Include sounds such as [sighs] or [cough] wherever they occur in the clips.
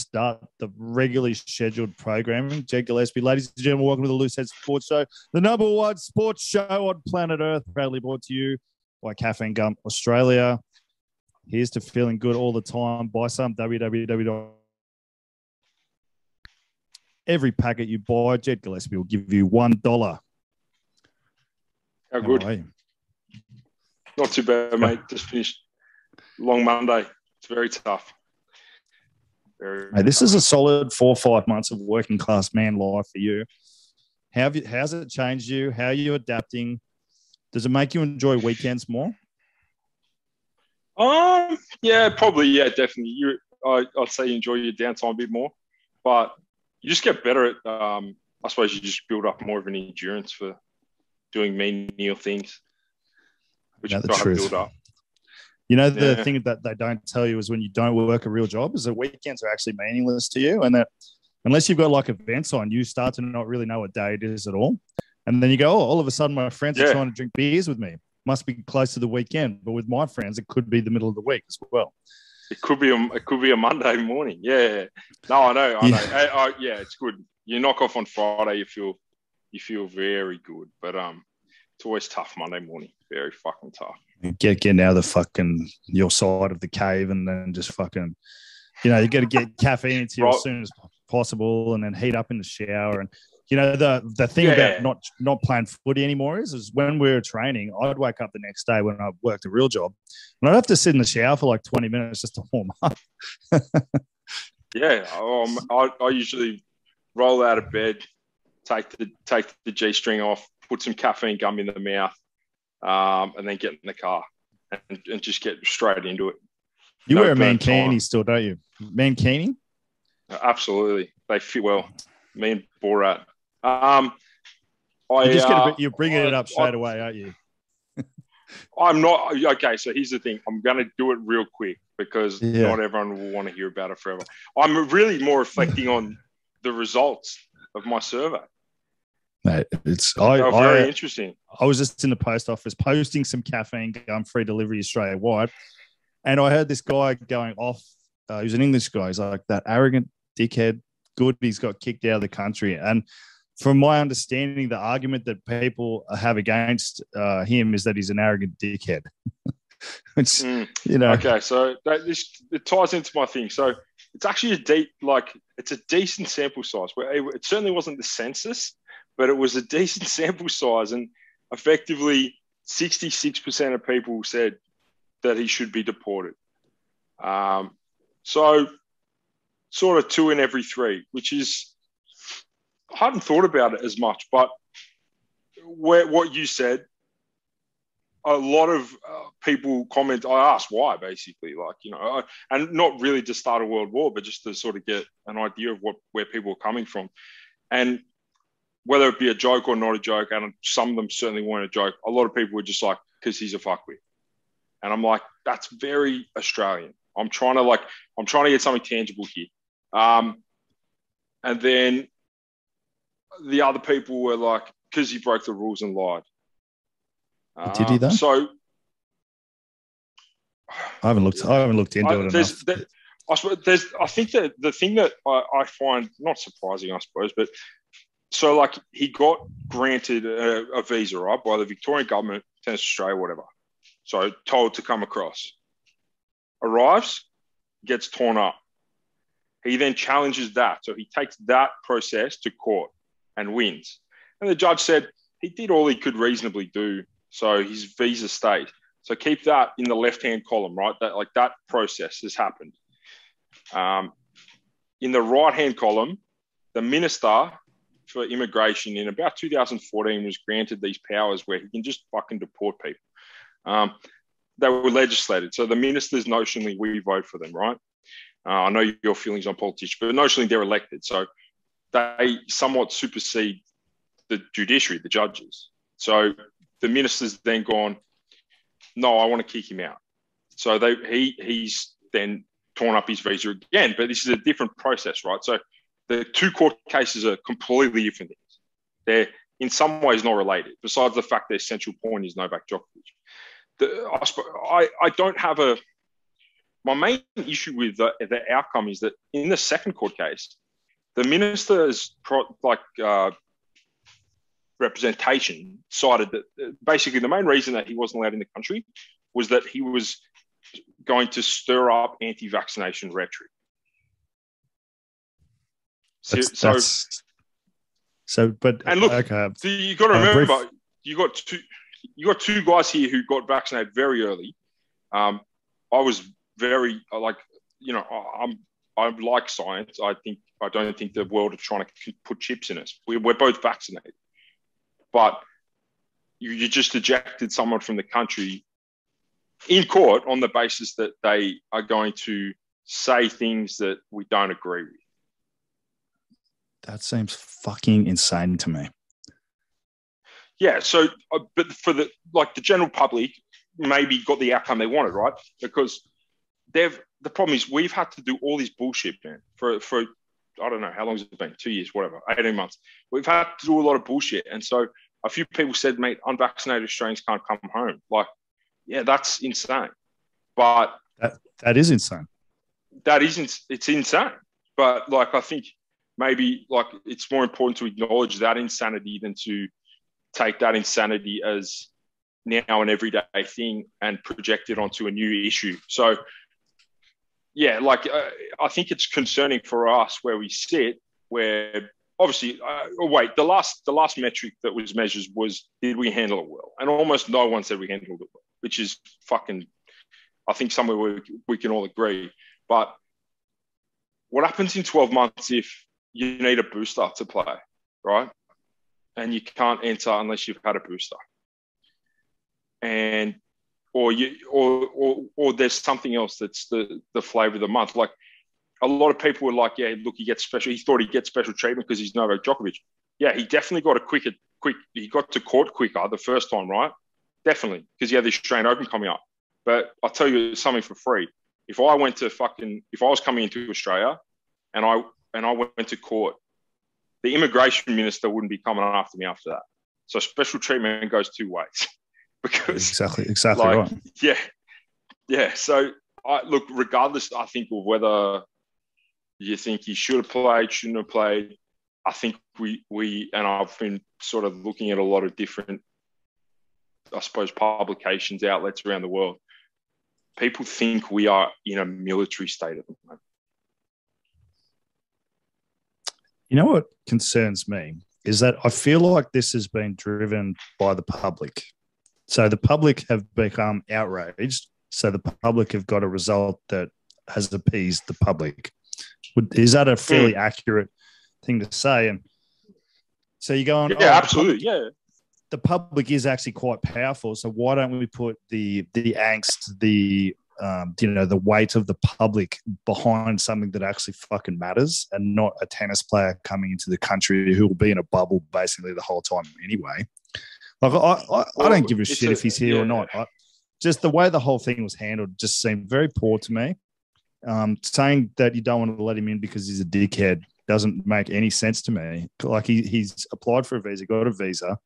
start the regularly scheduled programming. Jed Gillespie, ladies and gentlemen, welcome to the Loose Head Sports Show, the number one sports show on planet Earth, proudly brought to you by Caffeine Gum Australia. Here's to feeling good all the time. Buy some www. Every packet you buy, Jed Gillespie will give you one dollar. How good? Not too bad, mate. Just finished long Monday. It's very tough. Hey, this is a solid four or five months of working class man life for you. How have you, how's it changed you? How are you adapting? Does it make you enjoy weekends more? Um, yeah, probably. Yeah, definitely. You, I, would say you enjoy your downtime a bit more, but you just get better at. Um, I suppose you just build up more of an endurance for doing menial things, which you try to build up. You know, the yeah. thing that they don't tell you is when you don't work a real job is that weekends are actually meaningless to you. And that unless you've got like events on, you start to not really know what day it is at all. And then you go, oh, all of a sudden my friends yeah. are trying to drink beers with me. Must be close to the weekend. But with my friends, it could be the middle of the week as well. It could be a, it could be a Monday morning. Yeah. No, I know. I yeah. know. I, I, yeah, it's good. You knock off on Friday, you feel you feel very good. But um, it's always tough Monday morning. Very fucking tough get getting out of the fucking your side of the cave and then just fucking you know you got to get caffeine into you right. as soon as possible and then heat up in the shower and you know the the thing yeah. about not not playing footy anymore is is when we are training I'd wake up the next day when I worked a real job and I'd have to sit in the shower for like 20 minutes just to warm up [laughs] yeah um, I, I usually roll out of bed take the take the G string off put some caffeine gum in the mouth um, and then get in the car and, and just get straight into it. You no wear a mankini still, don't you? Mankini? Absolutely. They fit well. Me and Borat. Um, I, you're, just uh, you're bringing I, it up straight I, away, aren't you? [laughs] I'm not. Okay, so here's the thing. I'm going to do it real quick because yeah. not everyone will want to hear about it forever. I'm really more reflecting on [laughs] the results of my survey. Mate, it's I, oh, very I, interesting. I was just in the post office posting some caffeine gum free delivery Australia wide, and I heard this guy going off. Uh, he was an English guy. He's like that arrogant dickhead. Good, he's got kicked out of the country. And from my understanding, the argument that people have against uh, him is that he's an arrogant dickhead. [laughs] it's mm. you know. Okay, so that, this it ties into my thing. So it's actually a deep, like it's a decent sample size. Where it, it certainly wasn't the census but it was a decent [laughs] sample size. And effectively, 66% of people said that he should be deported. Um, so, sort of two in every three, which is, I hadn't thought about it as much, but where, what you said, a lot of uh, people comment. I asked why, basically, like you know, and not really to start a world war, but just to sort of get an idea of what where people are coming from. And whether it be a joke or not a joke, and some of them certainly weren't a joke. A lot of people were just like, because he's a fuckwit. And I'm like, that's very Australian. I'm trying to like, I'm trying to get something tangible here. Um, and then the other people were like, because he broke the rules and lied. Did he though? Um, so I haven't looked. I haven't looked into I, it enough. There, I. I think that the thing that I, I, find not surprising, I suppose, but so like he got granted a, a, visa right by the Victorian government, Tennis Australia, whatever. So told to come across. Arrives, gets torn up. He then challenges that. So he takes that process to court and wins. And the judge said he did all he could reasonably do. So his visa stayed. So keep that in the left hand column, right? That like that process has happened. Um, in the right hand column, the minister for immigration in about 2014 was granted these powers where he can just fucking deport people. Um, they were legislated. So the ministers notionally we vote for them, right? Uh, I know your feelings on politics, but notionally they're elected. So they somewhat supersede the judiciary, the judges. So the ministers then gone, no, I want to kick him out. So they he he's then torn up his visa again, but this is a different process, right? So the two court cases are completely different things. They're in some ways not related, besides the fact their central point is Novak Djokovic. The, I, I, don't have a my main issue with the, the outcome is that in the second court case, the minister's pro, like uh, representation cited that basically the main reason that he wasn't allowed in the country was that he was going to stir up anti-vaccination rhetoric. So, so, so but and look, okay. so you got to remember, brief... you got two, you got two guys here who got vaccinated very early. Um, I was very like, you know, I'm I like science. I think I don't think the world is trying to put chips in us. We, we're both vaccinated, but you, you just ejected someone from the country in court on the basis that they are going to say things that we don't agree with. That seems fucking insane to me. Yeah. So, uh, but for the like the general public, maybe got the outcome they wanted, right? Because they've the problem is we've had to do all this bullshit, man, for for I don't know how long has it been, two years, whatever, eighteen months. We've had to do a lot of bullshit, and so a few people said, "Mate, unvaccinated Australians can't come home." Like, yeah, that's insane. But that that is insane. That isn't. It's insane. But like, I think maybe like it's more important to acknowledge that insanity than to take that insanity as now an everyday thing and project it onto a new issue. So, yeah, like uh, I think it's concerning for us where we sit, where obviously, uh, oh, wait, the last the last metric that was measured was did we handle it well, and almost no one said we handled it well, which is fucking. I think somewhere we, we can all agree. But what happens in 12 months if you need a booster to play, right? And you can't enter unless you've had a booster. And or you or or, or there's something else that's the the flavor of the month. Like a lot of people were like, yeah, look, he gets special. He thought he'd get special treatment because he's Novak Djokovic. Yeah, he definitely got a quicker, quick. He got to court quicker the first time, right? Definitely because he had the Australian Open coming up. But I'll tell you something for free. If I went to fucking, if I was coming into Australia, and I and I went to court, the immigration minister wouldn't be coming after me after that. So special treatment goes two ways. [laughs] because exactly, exactly like, right. [laughs] Yeah, yeah. So I look, regardless, I think of whether you think he should have played, shouldn't have played. I think we we and I've been sort of looking at a lot of different, I suppose, publications outlets around the world. People think we are in a military state at the moment. You know what concerns me is that I feel like this has been driven by the public. So the public have become outraged. So the public have got a result that has appeased the public. Is that a fairly mm. accurate thing to say? And so you're going, yeah, oh, absolutely, yeah. The public is actually quite powerful. So why don't we put the the angst, the um, you know, the weight of the public behind something that actually fucking matters and not a tennis player coming into the country who will be in a bubble basically the whole time anyway. Like, I, I, I don't give a shit a, if he's here yeah. or not. I, just the way the whole thing was handled just seemed very poor to me. Um, saying that you don't want to let him in because he's a dickhead doesn't make any sense to me. Like he, he's applied for a visa, got a visa,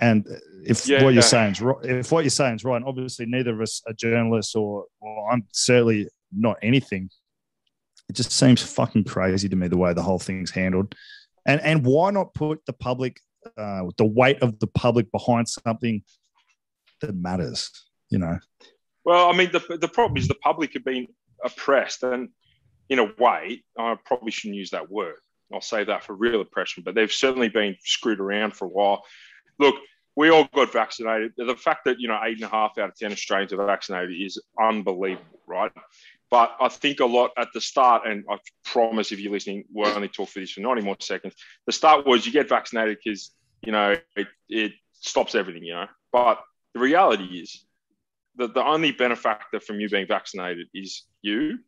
and if yeah, what you're saying is right, if what you're saying is right, and obviously neither of us are journalists or, or I'm certainly not anything. It just seems fucking crazy to me the way the whole thing's handled, and and why not put the public, uh, the weight of the public behind something that matters? You know. Well, I mean, the the problem is the public have been oppressed, and in a way, I probably shouldn't use that word. I'll say that for real oppression, but they've certainly been screwed around for a while look, we all got vaccinated. The fact that you know eight and a half out of ten Australians are vaccinated is unbelievable, right? But I think a lot at the start, and I promise if you're listening, we'll only talk for this for 90 more seconds. The start was you get vaccinated because you know it, it stops everything, you know. But the reality is that the only benefactor from you being vaccinated is you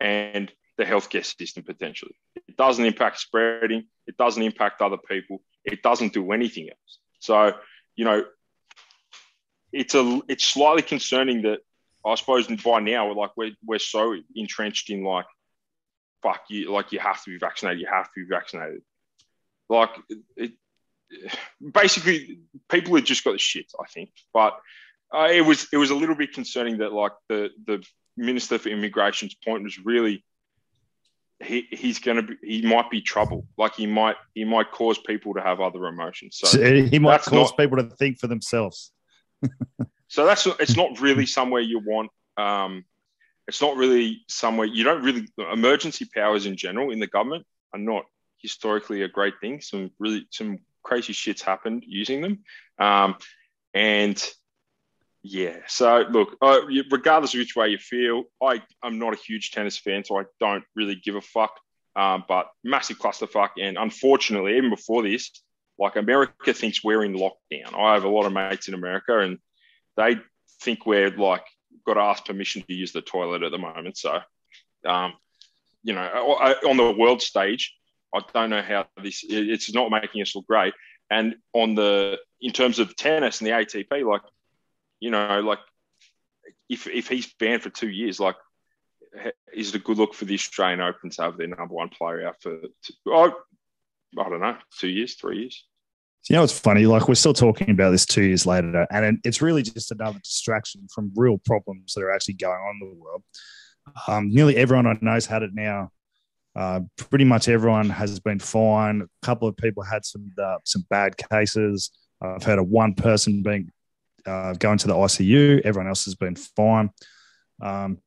and the healthcare system potentially. It doesn't impact spreading. It doesn't impact other people. It doesn't do anything else. So, you know, it's a it's slightly concerning that I suppose by now we're like we're we're so entrenched in like fuck you like you have to be vaccinated, you have to be vaccinated. Like it, basically people have just got the shit, I think. But uh, it was it was a little bit concerning that like the the Minister for Immigration's point was really he, he's going to be he might be trouble. Like he might he might cause people to have other emotions. So, so he might cause not, people to think for themselves. [laughs] So that's it's not really somewhere you want um, it's not really somewhere you don't really emergency powers in general in the government are not historically a great thing. Some really some crazy shits happened using them. Um, and yeah. So look, uh, regardless of which way you feel, I I'm not a huge tennis fan, so I don't really give a fuck. Um, but massive clusterfuck, and unfortunately, even before this, like America thinks we're in lockdown. I have a lot of mates in America, and they think we're like got to ask permission to use the toilet at the moment. So, um, you know, on the world stage, I don't know how this. It's not making us look great. And on the in terms of tennis and the ATP, like you know, like if if he's banned for two years, like is it a good look for the Australian Open to have their number one player out for oh, I don't know, two years, three years? You know, it's funny. Like we're still talking about this two years later, and it's really just another distraction from real problems that are actually going on in the world. Um, nearly everyone I know has had it now. Uh, pretty much everyone has been fine. A couple of people had some uh, some bad cases. I've heard of one person being uh, going to the ICU. Everyone else has been fine. Um,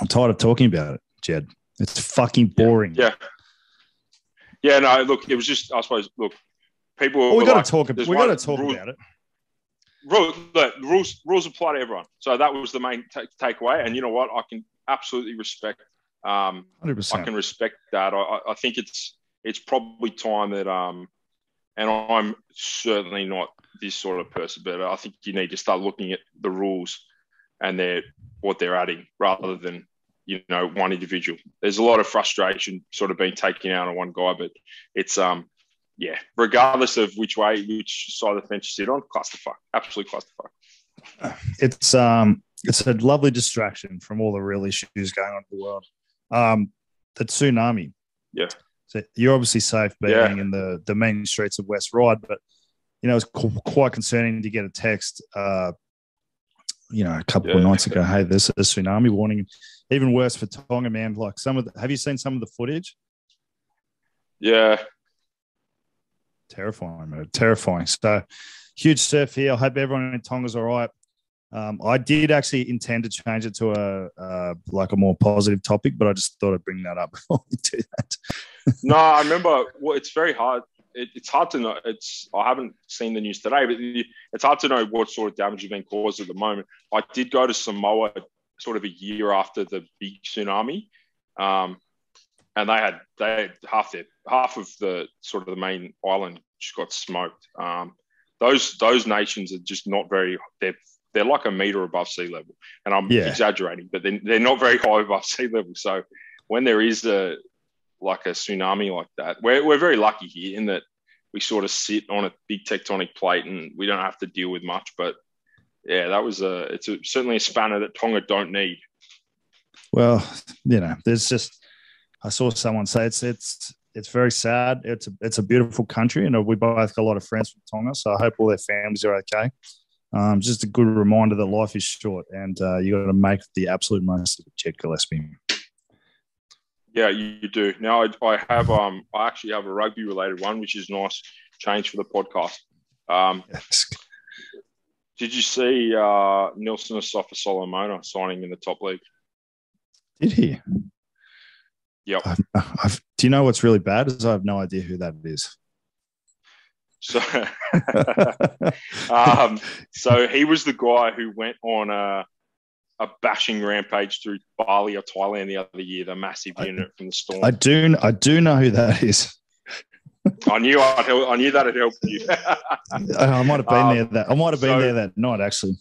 I'm tired of talking about it, Jed. It's fucking boring. Yeah. Yeah, no, look, it was just, I suppose, look, people. Well, we got like, to talk. We got to talk rules, about it. Rules, look, rules, rules apply to everyone. So that was the main t- takeaway. And you know what? I can absolutely respect. Um, 100%. I can respect that. I, I think it's it's probably time that um, and I'm certainly not this sort of person, but I think you need to start looking at the rules and their what they're adding rather than you know one individual. There's a lot of frustration sort of being taken out on one guy, but it's um yeah, regardless of which way which side of the fence you sit on, clusterfuck, absolute clusterfuck. It's um it's a lovely distraction from all the real issues going on in the world. Um, the tsunami. Yeah. So you're obviously safe being yeah. in the the main streets of West Ryde, but you know, it's quite concerning to get a text, uh, you know, a couple yeah. of nights ago. Hey, there's a tsunami warning. Even worse for Tonga, man. Like some of the, have you seen some of the footage? Yeah. Terrifying, man. Terrifying. So huge surf here. I hope everyone in Tonga's all right. Um, I did actually intend to change it to a like a more positive topic, but I just thought I'd bring that up [laughs] before we do that. no, I remember. Well, it's very hard it, it's hard to know. It's I haven't seen the news today, but it's hard to know what sort of damage has been caused at the moment. I did go to Samoa sort of a year after the big tsunami, um, and they had they had half their half of the sort of the main island just got smoked. Um, those those nations are just not very they're they're like a meter above sea level, and I'm yeah. exaggerating, but they're, they're not very [laughs] high above sea level. So when there is a like a tsunami like that. We're, we're very lucky here in that we sort of sit on a big tectonic plate and we don't have to deal with much. But yeah, that was a it's a, certainly a spanner that Tonga don't need. Well, you know, there's just I saw someone say it's it's it's very sad. It's a it's a beautiful country, and we both got a lot of friends from Tonga, so I hope all their families are okay. Um, just a good reminder that life is short, and uh, you got to make the absolute most of it. Jed Gillespie. Yeah, you do. Now I, I have um I actually have a rugby related one, which is nice change for the podcast. Um, yes. Did you see uh, Nelson Asofa Solomona signing in the top league? Did he? Yep. I've, I've, do you know what's really bad? Is I have no idea who that is. So, [laughs] um, so he was the guy who went on a a bashing rampage through Bali or Thailand the other year, the massive I, unit from the storm. I do, I do know who that is. I knew I'd help, I knew that'd help you. [laughs] I might have been um, there that I might have been so, there that night actually.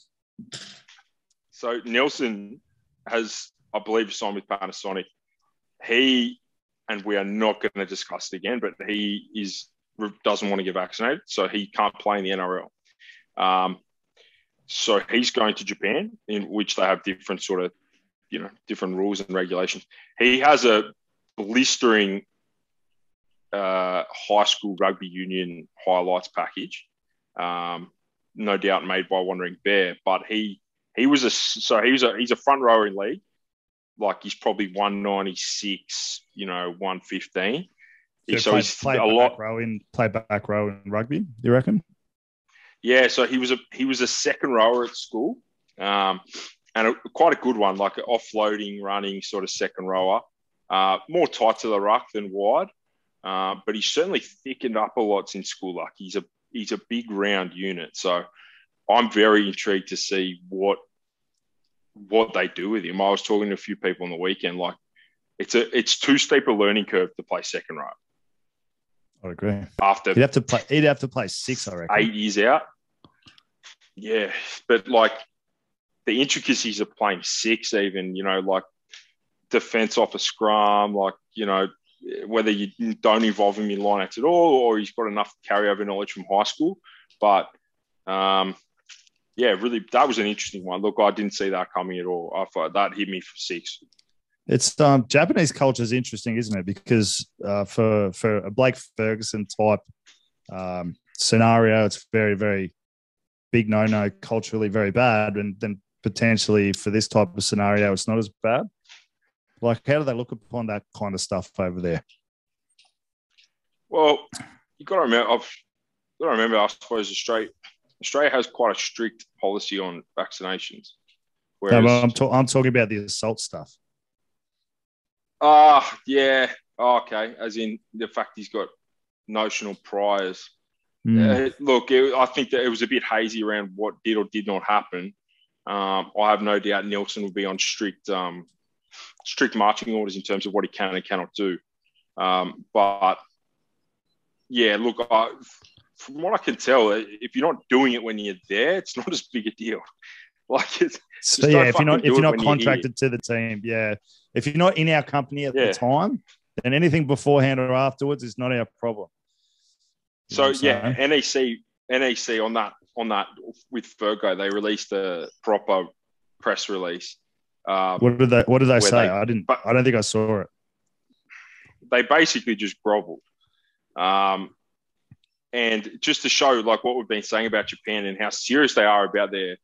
So Nelson has, I believe, signed with Panasonic. He and we are not going to discuss it again, but he is doesn't want to get vaccinated, so he can't play in the NRL. Um, so he's going to Japan, in which they have different sort of, you know, different rules and regulations. He has a blistering uh, high school rugby union highlights package, um, no doubt made by Wandering Bear. But he he was a so he was a he's a front rower in league. like he's probably 196, you know, 115. So, So play, he's play a back lot. row in play back row in rugby. You reckon? Yeah, so he was a he was a second rower at school, um, and a, quite a good one, like an offloading, running sort of second rower. Uh, more tight to the ruck than wide, uh, but he's certainly thickened up a lot since school. Like he's a he's a big round unit, so I'm very intrigued to see what what they do with him. I was talking to a few people on the weekend, like it's a it's too steep a learning curve to play second row I agree. after He'd have to play. He'd have to play six. I reckon. eight years out. Yeah, but like the intricacies of playing six, even you know, like defense off a scrum, like you know, whether you don't involve him in lineouts at all, or he's got enough carryover knowledge from high school. But um, yeah, really, that was an interesting one. Look, I didn't see that coming at all. I thought that hit me for six. It's um, Japanese culture is interesting, isn't it? Because uh, for for a Blake Ferguson type um, scenario, it's very very big no no culturally very bad, and then potentially for this type of scenario, it's not as bad. Like, how do they look upon that kind of stuff over there? Well, you got to remember. I've got to remember. I suppose Australia Australia has quite a strict policy on vaccinations. No, Whereas, but I'm, ta- I'm talking about the assault stuff. Ah, yeah, oh, okay. As in the fact he's got notional priors. Mm. Uh, look, it, I think that it was a bit hazy around what did or did not happen. Um, I have no doubt Nelson will be on strict um, strict marching orders in terms of what he can and cannot do. Um, but yeah, look, I, from what I can tell, if you're not doing it when you're there, it's not as big a deal. [laughs] Like it's So yeah, if you're not if you're not contracted to the team, yeah, if you're not in our company at Yeah. the time, then anything beforehand or afterwards is not our problem. You So yeah? NEC NEC on that on that with Fergo, they released a proper press release. Um, What did they What did they say? they- I didn't. but- I don't think I saw it. they basically just groveled. Um, and just to show like what we've been saying about Japan and how serious they are about their,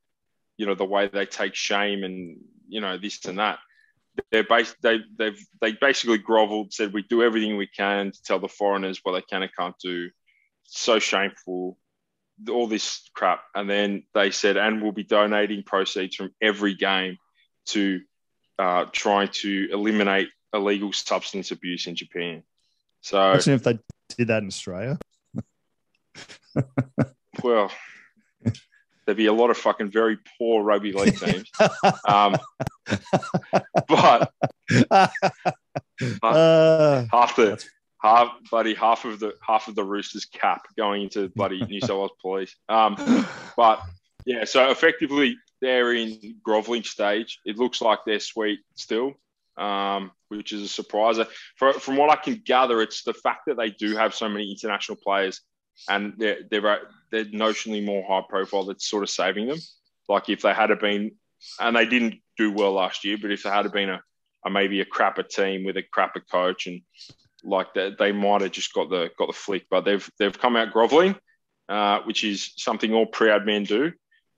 you know, the way they take shame and you know this and that. They're bas- they they've they basically groveled, said we do everything we can to tell the foreigners what they can and can't do. So shameful, all this crap, and then they said, and we'll be donating proceeds from every game to uh, trying to eliminate illegal substance abuse in Japan. So, Imagine if they did that in Australia. [laughs] well, there'd be a lot of fucking very poor rugby league [laughs] teams. Um, but [laughs] Uh, half the half, buddy, half of the half of the Roosters cap going into bloody New South Wales Police. Um, but yeah, so effectively they're in groveling stage. It looks like they're sweet still, um, which is a surprise. For, from what I can gather, it's the fact that they do have so many international players and they're they're, they're notionally more high profile that's sort of saving them. Like if they had been, and they didn't do well last year, but if they had been a, a maybe a crapper team with a crapper coach and like that, they might have just got the got the flick. But they've they've come out groveling, uh, which is something all proud men do.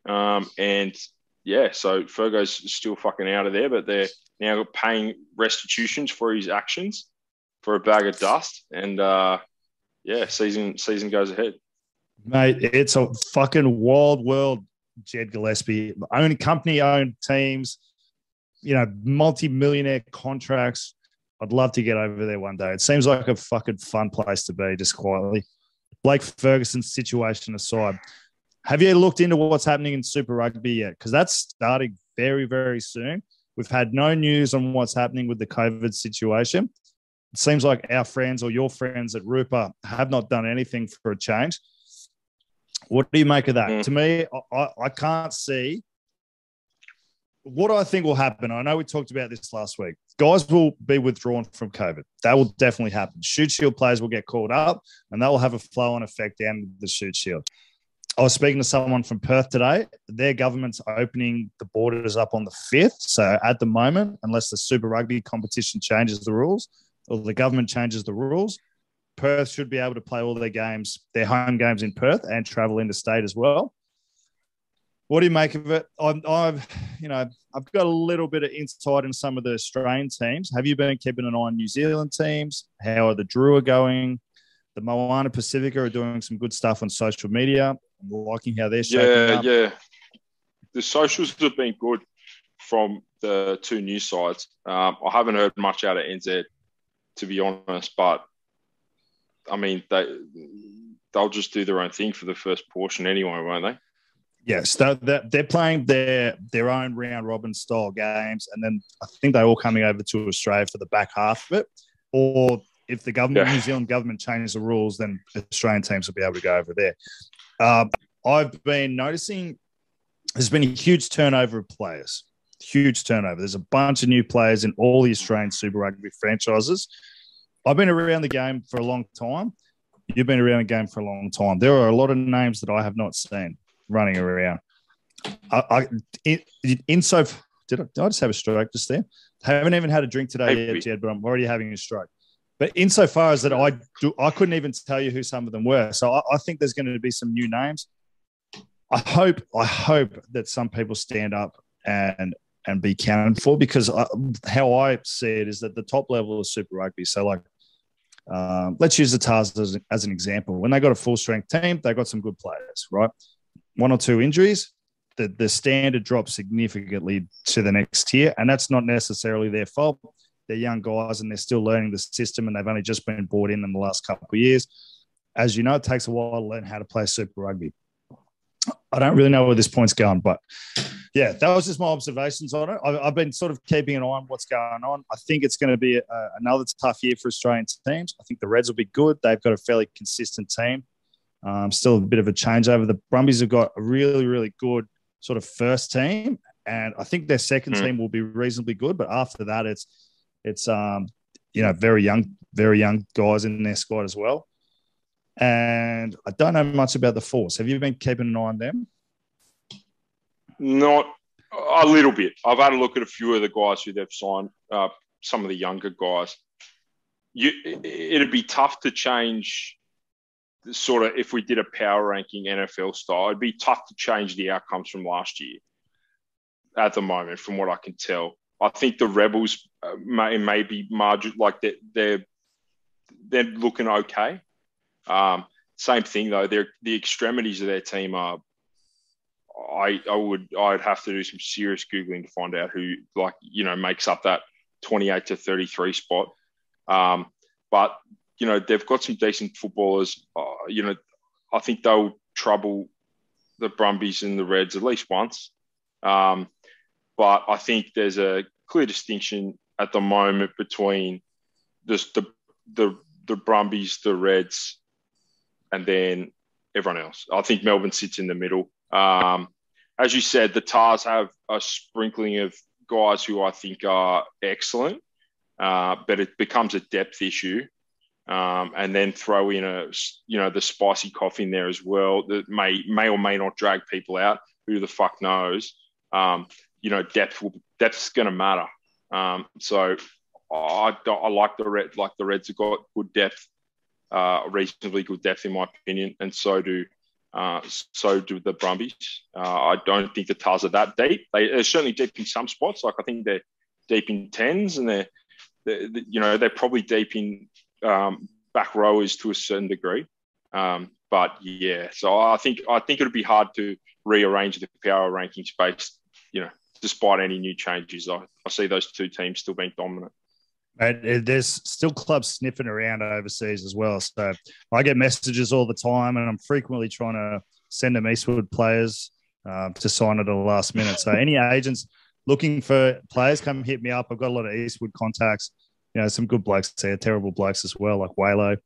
Um, and yeah, so Fergo's still fucking out of there, but they're now paying restitutions for his actions for a bag of dust. And uh, yeah, season season goes ahead. Mate, it's a fucking wild world. Jed Gillespie, own company owned teams, you know, multi-millionaire contracts. I'd love to get over there one day. It seems like a fucking fun place to be, just quietly. Blake Ferguson's situation aside, have you looked into what's happening in Super Rugby yet? Because that's starting very, very soon. We've had no news on what's happening with the COVID situation. It seems like our friends or your friends at Rupa have not done anything for a change. What do you make of that? Mm. To me, I, I, can't see what I think will happen. I know we talked about this last week. Guys will be withdrawn from COVID. That will definitely happen. Shute Shield players will get called up, and that will have a flow on effect down the Shute Shield. I was speaking to someone from Perth today. Their government's opening the borders up on the 5th. So at the moment, unless the Super Rugby competition changes the rules or the government changes the rules, Perth should be able to play all their games, their home games in Perth and travel interstate as well. What do you make of it? I'm, I've, you know, I've got a little bit of insight in some of the Australian teams. Have you been keeping an eye on New Zealand teams? How are the Drua going? The Moana Pacifica are doing some good stuff on social media. I'm liking how they're shaping Yeah, up. yeah. The socials have been good from the two new sides. Um, I haven't heard much out of NZ, to be honest, but I mean, they they'll just do their own thing for the first portion anyway, won't they? Yes, they're, they're, they're playing their their own round robin style games, and then I think they're all coming over to Australia for the back half of it. Or if the government, Yeah. New Zealand government, changes the rules, then Australian teams will be able to go over there. Um, I've been noticing there's been a huge turnover of players. Huge turnover. There's a bunch of new players in all the Australian Super Rugby franchises. I've been around the game for a long time. You've been around the game for a long time. There are a lot of names that I have not seen running around. I, I in, in so did I, did I just have a stroke just there? haven't even had a drink today Maybe. yet, Jed, but I'm already having a stroke. But insofar as that, I do, I couldn't even tell you who some of them were. So I, I think there's going to be some new names. I hope I hope that some people stand up and and be counted for because I, how I see it is that the top level of Super Rugby. So like, um, let's use the Tahs as, as an example. When they got a full strength team, they got some good players, right? One or two injuries, the the standard drops significantly to the next tier, and that's not necessarily their fault. They're young guys and they're still learning the system, and they've only just been brought in in the last couple of years. As you know, it takes a while to learn how to play Super Rugby. I don't really know where this point's going, but yeah, that was just my observations on it. I've, I've been sort of keeping an eye on what's going on. I think it's going to be a, another tough year for Australian teams. I think the Reds will be good. They've got a fairly consistent team. Um, still a bit of a changeover. The Brumbies have got a really, really good sort of first team, and I think their second Mm. team will be reasonably good. But after that, it's it's um, you know very young, very young guys in their squad as well. And I don't know much about the Force. Have you been keeping an eye on them? Not a little bit. I've had a look at a few of the guys who they've signed, uh, some of the younger guys. You, it- it'd be tough to change sort of if we did a power ranking NFL style. It'd be tough to change the outcomes from last year at the moment, from what I can tell. I think the Rebels uh, may, may be margin like they're, they're they're looking okay. Um, same thing though. They're, the extremities of their team are I I would I'd have to do some serious googling to find out who like you know makes up that 28 to 33 spot. Um, but you know they've got some decent footballers. Uh, you know I think they'll trouble the Brumbies and the Reds at least once. Um, but I think there's a clear distinction at the moment between this, the the the Brumbies, the Reds, and then everyone else. I think Melbourne sits in the middle. Um, as you said, the Tahs have a sprinkling of guys who I think are excellent, uh, but it becomes a depth issue. Um, and then throw in a, you know, the spicy coffee in there as well that may may or may not drag people out. Who the fuck knows? Um, you know, depth will depth's going to matter. Um, so I, I like the red, like the Reds have got good depth, uh, reasonably good depth in my opinion, and so do uh, so do the Brumbies. Uh, I don't think the Tahs are that deep. They, they're certainly deep in some spots. Like I think they're deep in tens, and they're, they're you know they're probably deep in um, back rowers to a certain degree. Um, but yeah, so I think I think it'd be hard to rearrange the power ranking space. You know, despite any new changes, I, I see those two teams still being dominant. And there's still clubs sniffing around overseas as well. So I get messages all the time, and I'm frequently trying to send them Eastwood players um, to sign at the last minute. So any agents looking for players, come hit me up. I've got a lot of Eastwood contacts. You know, some good blokes there, terrible blokes as well, like Waylo.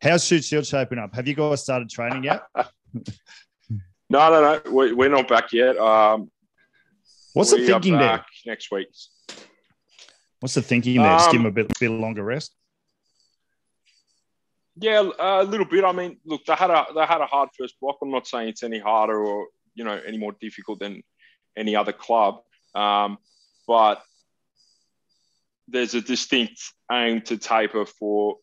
How's Shute Shield shaping up? Have you guys started training yet? [laughs] No, no, no. We, we're not back yet. Um, What's the are thinking there? back Next week. What's the thinking there? Just give Um, them a bit, bit longer rest. Yeah, a little bit. I mean, look, they had a they had a hard first block. I'm not saying it's any harder or you know any more difficult than any other club, um, but there's a distinct aim to taper for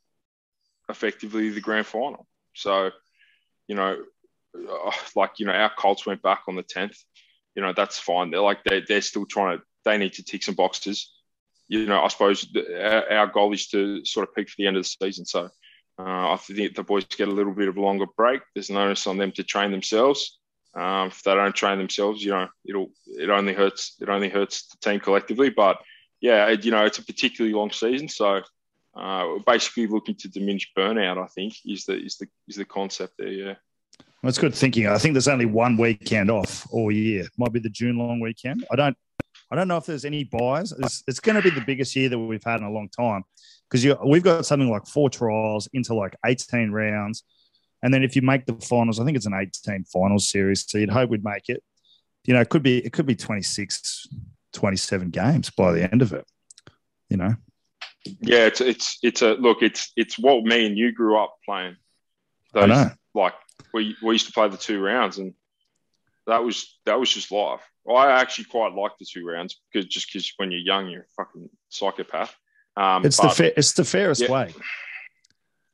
effectively the grand final. So, you know, uh, like you know, our Colts went back on the tenth. You know, that's fine. They're like they're they're still trying to. They need to tick some boxes. You know, I suppose our, goal is to sort of peak for the end of the season. So uh, I think the boys get a little bit of a longer break. There's an onus on them to train themselves. Um, if they don't train themselves, you know, it'll it only hurts it only hurts the team collectively. But yeah, it, you know, it's a particularly long season, so uh, basically looking to diminish burnout. I think is the is the is the concept there. Yeah. That's good thinking. I think there's only one weekend off all year. Might be the June long weekend. I don't I don't know if there's any buys. It's, it's going to be the biggest year that we've had in a long time because we've got something like four trials into like 18 rounds. And then if you make the finals, I think it's an 18 finals series. So you'd hope we'd make it. You know, it could be it could be 26, 27 games by the end of it. You know. Yeah, it's it's it's a look. It's it's what me and you grew up playing. Those, I know. Like we we used to play the two rounds, and that was that was just life. I actually quite like the two rounds because just because when you're young, you're a fucking psychopath. Um, it's the fa- it's the fairest yeah, way.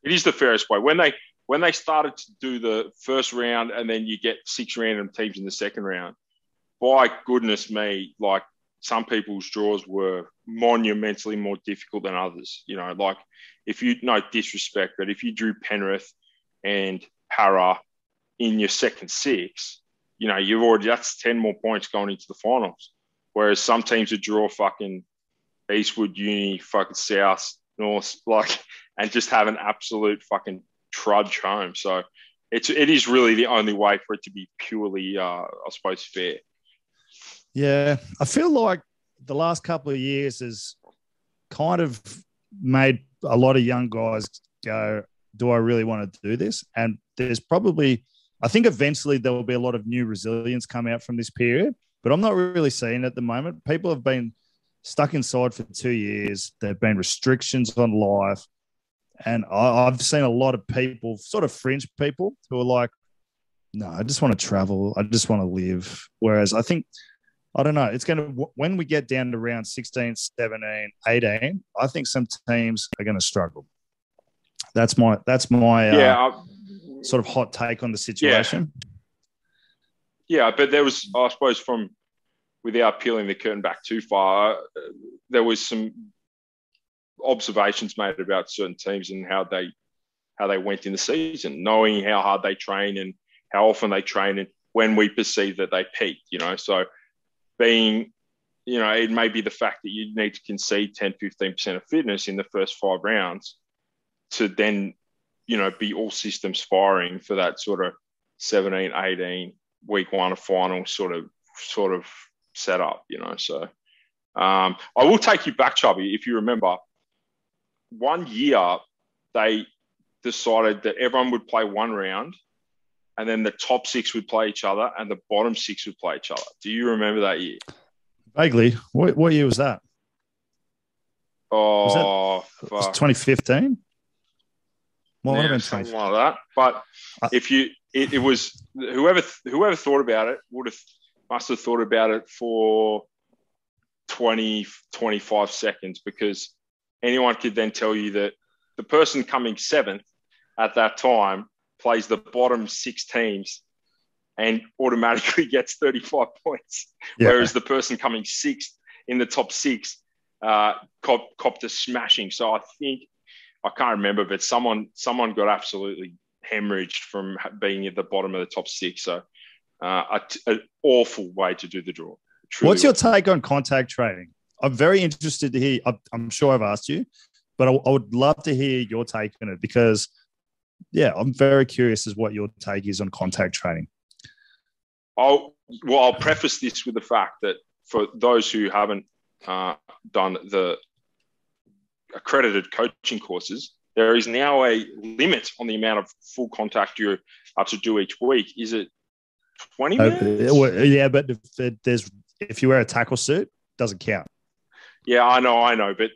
It is the fairest way. When they when they started to do the first round and then you get six random teams in the second round, by goodness me, like some people's draws were monumentally more difficult than others. You know, like if you no disrespect, but if you drew Penrith and Para in your second six, you know, you've already that's 10 more points going into the finals. Whereas some teams would draw fucking Eastwood Uni, fucking South, North, [laughs] like, and just have an absolute fucking trudge home. So it's it is really the only way for it to be purely, uh, I suppose, fair. Yeah, I feel like the last couple of years has kind of made a lot of young guys go, "Do I really want to do this?" And there's probably I think eventually there will be a lot of new resilience come out from this period, but I'm not really seeing at the moment. People have been stuck inside for two years. There have been restrictions on life. And I, have seen a lot of people, sort of fringe people, who are like, no, I just want to travel. I just want to live. Whereas I think, I don't know, it's going to, when we get down to round 16, 17, 18, I think some teams are going to struggle. That's my, that's my, uh, yeah. Uh, sort of hot take on the situation. Yeah. yeah, but there was, I suppose, from without peeling the curtain back too far, uh, there was some observations made about certain teams and how they how they went in the season, knowing how hard they train and how often they train and when we perceive that they peak, you know. So being, you know, it may be the fact that you need to concede 10, 15% of fitness in the first five rounds to then you know, be all systems firing for that sort of 17, 18 week one of final sort of sort of setup, you know. So um, I will take you back, Chubby, if you remember. One year they decided that everyone would play one round and then the top six would play each other and the bottom six would play each other. Do you remember that year? Vaguely. What, what year was that? Oh, was that, 2015? Well, yeah, something like that. But if you, it, it, was whoever whoever thought about it would have must have thought about it for 20, 25 seconds because anyone could then tell you that the person coming seventh at that time plays the bottom six teams and automatically [laughs] gets 35 points. Yeah. Whereas the person coming sixth in the top six uh, cop, copped a smashing. So I think I can't remember, but someone someone got absolutely hemorrhaged from being at the bottom of the top six. So uh, an awful way to do the draw. What's your take on contact trading? I'm very interested to hear. I'm sure I've asked you, but I, would love to hear your take on it because, yeah, I'm very curious as what your take is on contact trading. I'll well, I'll preface this with the fact that for those who haven't uh, done the accredited coaching courses, there is now a limit on the amount of full contact you're to do each week. Is it 20 uh, minutes? Uh, yeah, but if there's if you wear a tackle suit, doesn't count. Yeah, I know, I know, but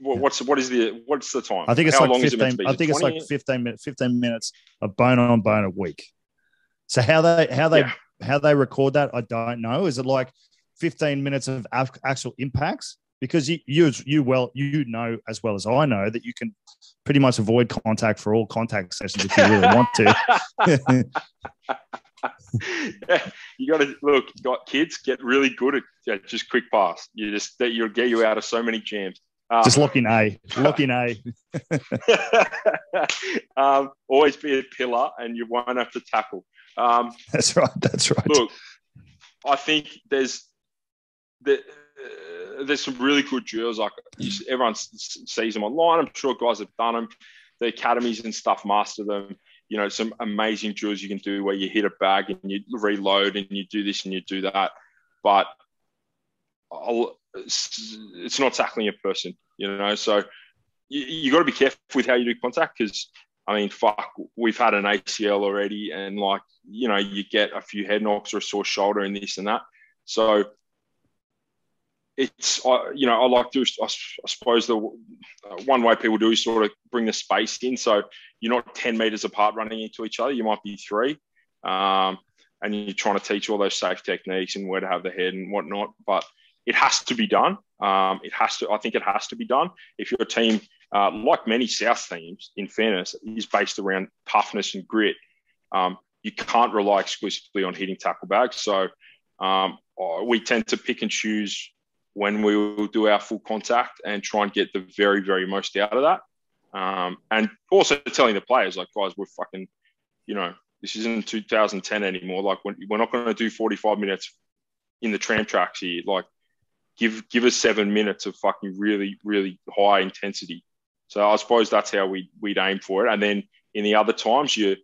what's what is the what's the time? I think it's How like 15 it I think it's like 15 minutes 15 minutes of bone on bone a week. So how they how they yeah. how they record that I don't know. Is it like 15 minutes of actual impacts because you, you you well you know as well as I know that you can pretty much avoid contact for all contact sessions if you really want to. [laughs] you got to look. Got kids get really good at yeah, just quick pass. You just that you'll get you out of so many jams. Um, just lock in A. Lock in A. [laughs] um, always be a pillar, and you won't have to tackle. Um, that's right. That's right. Look, I think there's the, uh, there's some really good drills. Like everyone sees them online. I'm sure guys have done them. The academies and stuff master them. You know, some amazing drills you can do where you hit a bag and you reload and you do this and you do that. But I'll, it's not tackling a person, you know. So you, you got to be careful with how you do contact because I mean, fuck, we've had an ACL already, and like you know, you get a few head knocks or a sore shoulder and this and that. So it's I, you know I like to I, suppose the uh, one way people do is sort of bring the space in, so you're not ten meters apart running into each other. You might be three, um, and you're trying to teach all those safe techniques and where to have the head and whatnot. But it has to be done. Um, it has to. I think it has to be done. If your team, uh, like many South teams, in fairness, is based around toughness and grit, um, you can't rely exclusively on hitting tackle bags. So um, uh, we tend to pick and choose when we will do our full contact and try and get the very, very most out of that. Um, and also telling the players, like, guys, we're fucking, you know, this isn't 2010 anymore. Like, we're not going to do 45 minutes in the tram tracks here. Like, give give us seven minutes of fucking really really high intensity. So I suppose that's how we we'd aim for it. And then in the other times you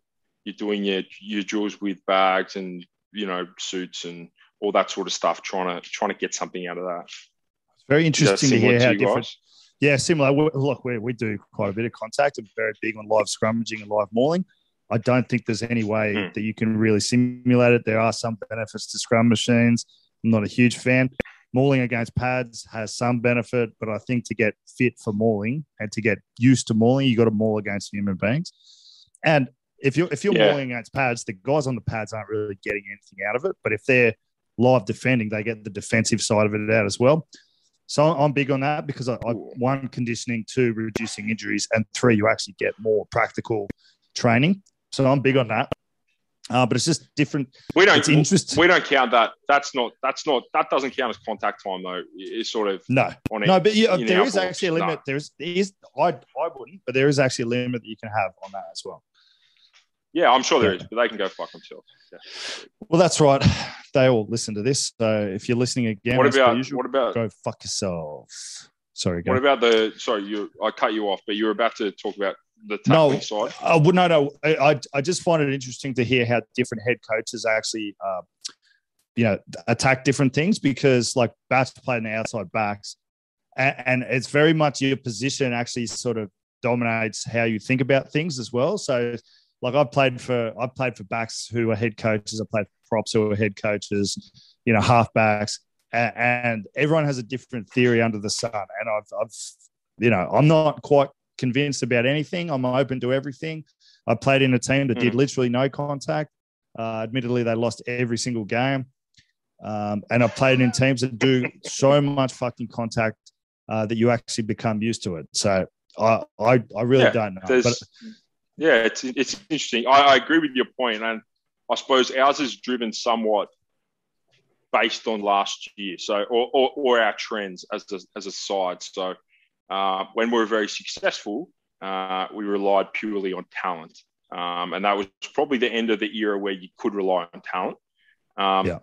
you're doing your your drills with bags and you know suits and all that sort of stuff, trying to trying to get something out of that. It's very interesting to hear how different. Guys? Yeah, similar. Look, we, we do quite a bit of contact and very big on live scrummaging and live mauling. I don't think there's any way mm. that you can really simulate it. There are some benefits to scrum machines. I'm not a huge fan mauling against pads has some benefit, but I think to get fit for mauling and to get used to mauling, you got to maul against human beings. And if you're if you're yeah. mauling against pads, the guys on the pads aren't really getting anything out of it. But if they're live defending, they get the defensive side of it out as well. So I'm big on that because I, I one conditioning, two reducing injuries, and three you actually get more practical training. So I'm big on that. Uh, but it's just different. We don't. It's interesting. We don't count that. That's not. That's not. That doesn't count as contact time though. It's sort of no. On no, but yeah, there is actually a limit. No. There is. There is. I. I wouldn't, but there is actually a limit that you can have on that as well. Yeah, I'm sure there is, but they can go fuck themselves. Yeah. Well, that's right. [sighs] They all listen to this. So if you're listening again, what about usual, what about go fuck yourself? Sorry. Go. What about the? Sorry, you. I cut you off, but you were about to talk about the tackling no, side? I would no, no. I, I just find it interesting to hear how different head coaches actually, uh, you know, attack different things because like bats play in the outside backs, and, and it's very much your position actually sort of dominates how you think about things as well. So, like I've played for I've played for backs who are head coaches. I played for props who are head coaches. You know, halfbacks, and, and everyone has a different theory under the sun. And I've, I've you know, I'm not quite convinced about anything. I'm open to everything. I played in a team that mm. did literally no contact. Uh, admittedly, they lost every single game. Um, and I played in teams that do so much fucking contact uh, that you actually become used to it. So I, I, I really yeah, don't know. But, yeah, it's it's interesting. I, I agree with your point, and I suppose ours is driven somewhat based on last year, so or, or, or our trends as a, as a side. So uh, when we were very successful, uh, we relied purely on talent. Um, and that was probably the end of the era where you could rely on talent. Um, yeah.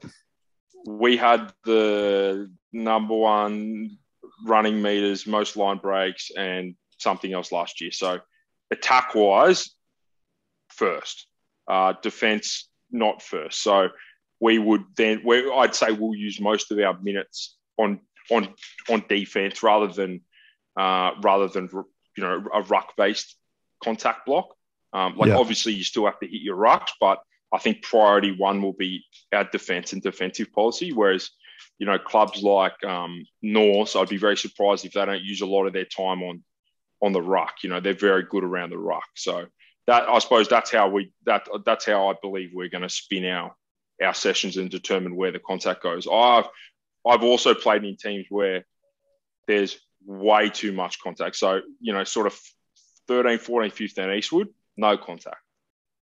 We had the number one running meters, most line breaks, and something else last year. So, attack wise, first, uh, defense, not first. So, we would then, I'd say we'll use most of our minutes on on on defense rather than uh, rather than you know a ruck based contact block. Um, like yeah. obviously you still have to hit your rucks, but I think priority one will be our defense and defensive policy. Whereas you know clubs like um, North, I'd be very surprised if they don't use a lot of their time on on the ruck. You know they're very good around the ruck. So that I suppose that's how we that that's how I believe we're going to spin our our sessions and determine where the contact goes. I've I've also played in teams where there's way too much contact. So, you know, sort of 13, 14, 15 Eastwood, no contact.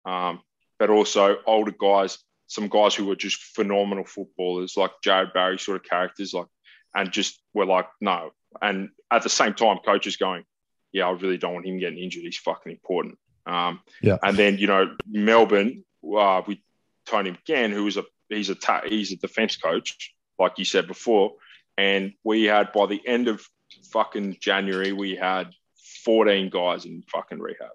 Um, but also older guys some guys who were just phenomenal footballers, like Jared Barry sort of characters, like, and just were like, no. And at the same time, coaches going, yeah, I really don't want him getting injured. He's fucking important. Um, yeah. And then you know Melbourne, uh, with Tony McGahan, who is a he's a ta- he's a defense coach, like you said before, and we had by the end of fucking January, we had 14 guys in fucking rehab.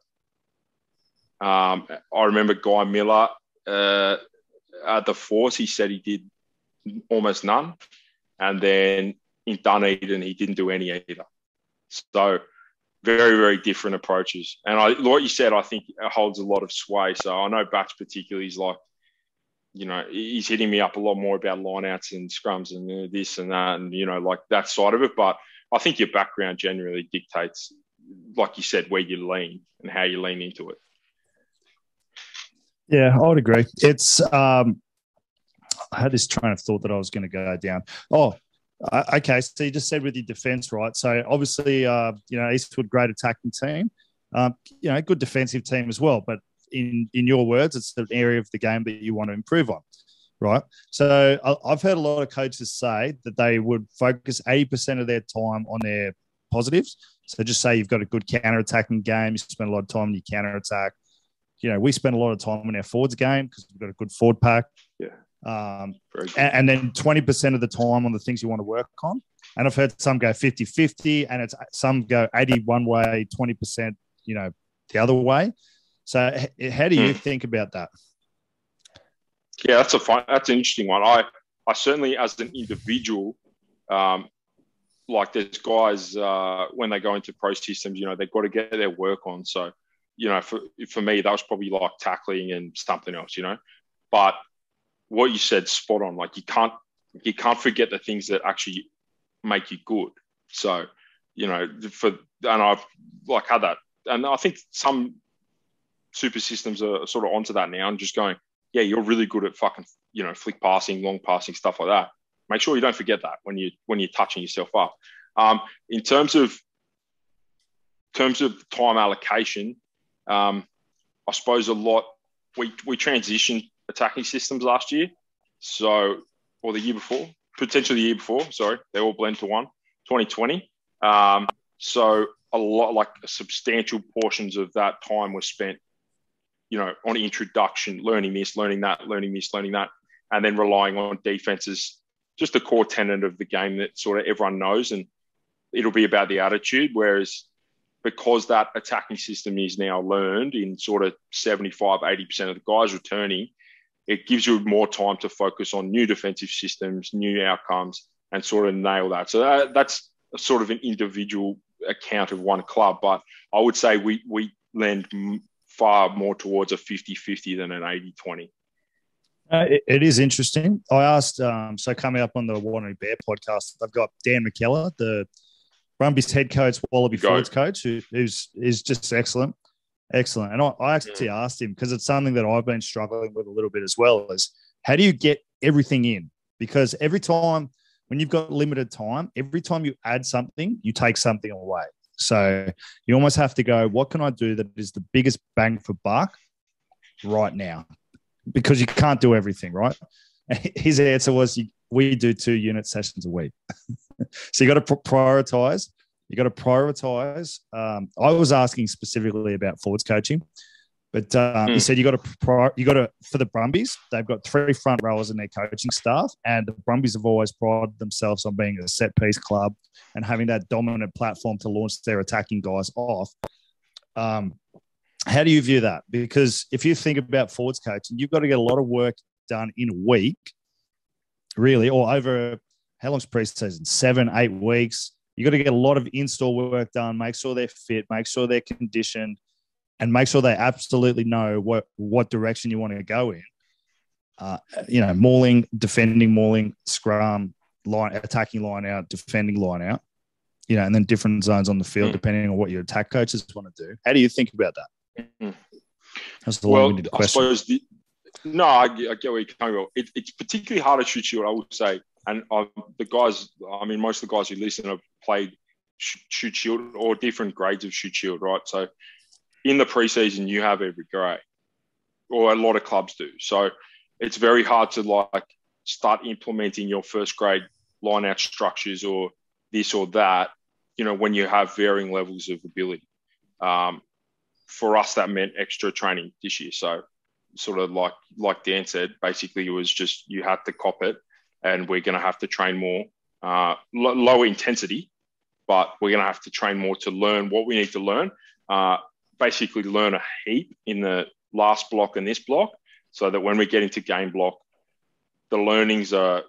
Um, I remember Guy Miller uh, at the Force. He said he did almost none, and then in Dunedin he didn't do any either. So very very different approaches. And I, what you said, I think holds a lot of sway. So I know Batch particularly is like, you know, he's hitting me up a lot more about lineouts and scrums and this and that, and you know, like that side of it. But I think your background generally dictates, like you said, where you lean and how you lean into it. Yeah, I would agree. It's um, I had this train of thought that I was going to go down. Oh, okay. So you just said with your defense, right? So obviously, uh, you know, Eastwood great attacking team, um, you know, good defensive team as well. But in in your words, it's an area of the game that you want to improve on, right? So I've heard a lot of coaches say that they would focus eighty percent of their time on their positives. So just say you've got a good counter attacking game, you spend a lot of time in your counter attack you know, we spend a lot of time in our forwards game because we've got a good forward pack. Yeah. Um, and, and, then 20% of the time on the things you want to work on. And I've heard some go 50 50 and it's some go 80 one way, 20%, you know, the other way. So how do you hmm. think about that? Yeah, that's a fun, that's an interesting one. I, I certainly, as an individual, um, like there's guys uh, when they go into pro systems, you know, they've got to get their work on. So you know, for for me, that was probably like tackling and something else, you know. But what you said, spot on. Like you can't you can't forget the things that actually make you good. So, you know, for and I've like had that, and I think some super systems are sort of onto that now and just going, yeah, you're really good at fucking, you know, flick passing, long passing, stuff like that. Make sure you don't forget that when you when you're touching yourself up. Um, in terms of terms of time allocation, um, I suppose a lot. We we transitioned attacking systems last year, so or the year before, potentially the year before. Sorry, they all blend to one. 2020. Um, so a lot, like substantial portions of that time was spent, you know, on introduction, learning this, learning that, learning this, learning that, and then relying on defenses. Just the core tenet of the game that sort of everyone knows, and it'll be about the attitude. Whereas because that attacking system is now learned in sort of 75, 80% of the guys returning, it gives you more time to focus on new defensive systems, new outcomes, and sort of nail that. So that, that's sort of an individual account of one club. But I would say we, we lend far more towards a 50 50 than an 80 20. Uh, it, it is interesting. I asked, um, so coming up on the Warner Bear podcast, I've got Dan McKellar, the Brumbies head coach, Wallaby Go. Forwards coach, who, who's is just excellent, excellent. And I, I actually yeah. asked him because it's something that I've been struggling with a little bit as well. Is how do you get everything in? Because every time when you've got limited time, every time you add something, you take something away. So you almost have to go, what can I do that is the biggest bang for buck right now? Because you can't do everything, right? [laughs] His answer was, we do two unit sessions a week. [laughs] so you got to prioritize. You got to prioritize. Um, I was asking specifically about forwards coaching, but um, mm. he said you got to prior, you got to for the Brumbies. They've got three front rowers in their coaching staff, and the Brumbies have always prided themselves on being a set piece club and having that dominant platform to launch their attacking guys off. Um, how do you view that? Because if you think about forwards coaching, you've got to get a lot of work done in a week, really, or over how long's preseason? Seven, eight weeks. You got to get a lot of install work done. Make sure they're fit. Make sure they're conditioned, and make sure they absolutely know what what direction you want to go in. Uh, you know, mauling, defending, mauling, scrum, line, attacking line out, defending line out. You know, and then different zones on the field mm. depending on what your attack coaches want to do. How do you think about that? Mm. That's the well, question. I suppose the, no, I, I, get where you're coming from. It, it's particularly hard to Shute Shield, I would say, and I, the guys, I mean, most of the guys who listen have played Shute Shield or different grades of Shute Shield, right? So in the preseason, you have every grade, or a lot of clubs do. So it's very hard to like start implementing your first grade line out structures or this or that, you know, when you have varying levels of ability. Um, for us, that meant extra training this year. So, sort of like like Dan said, basically it was just you had to cop it, and we're going to have to train more, uh, l- lower intensity, but we're going to have to train more to learn what we need to learn. Uh, basically, learn a heap in the last block and this block, so that when we get into game block, the learnings are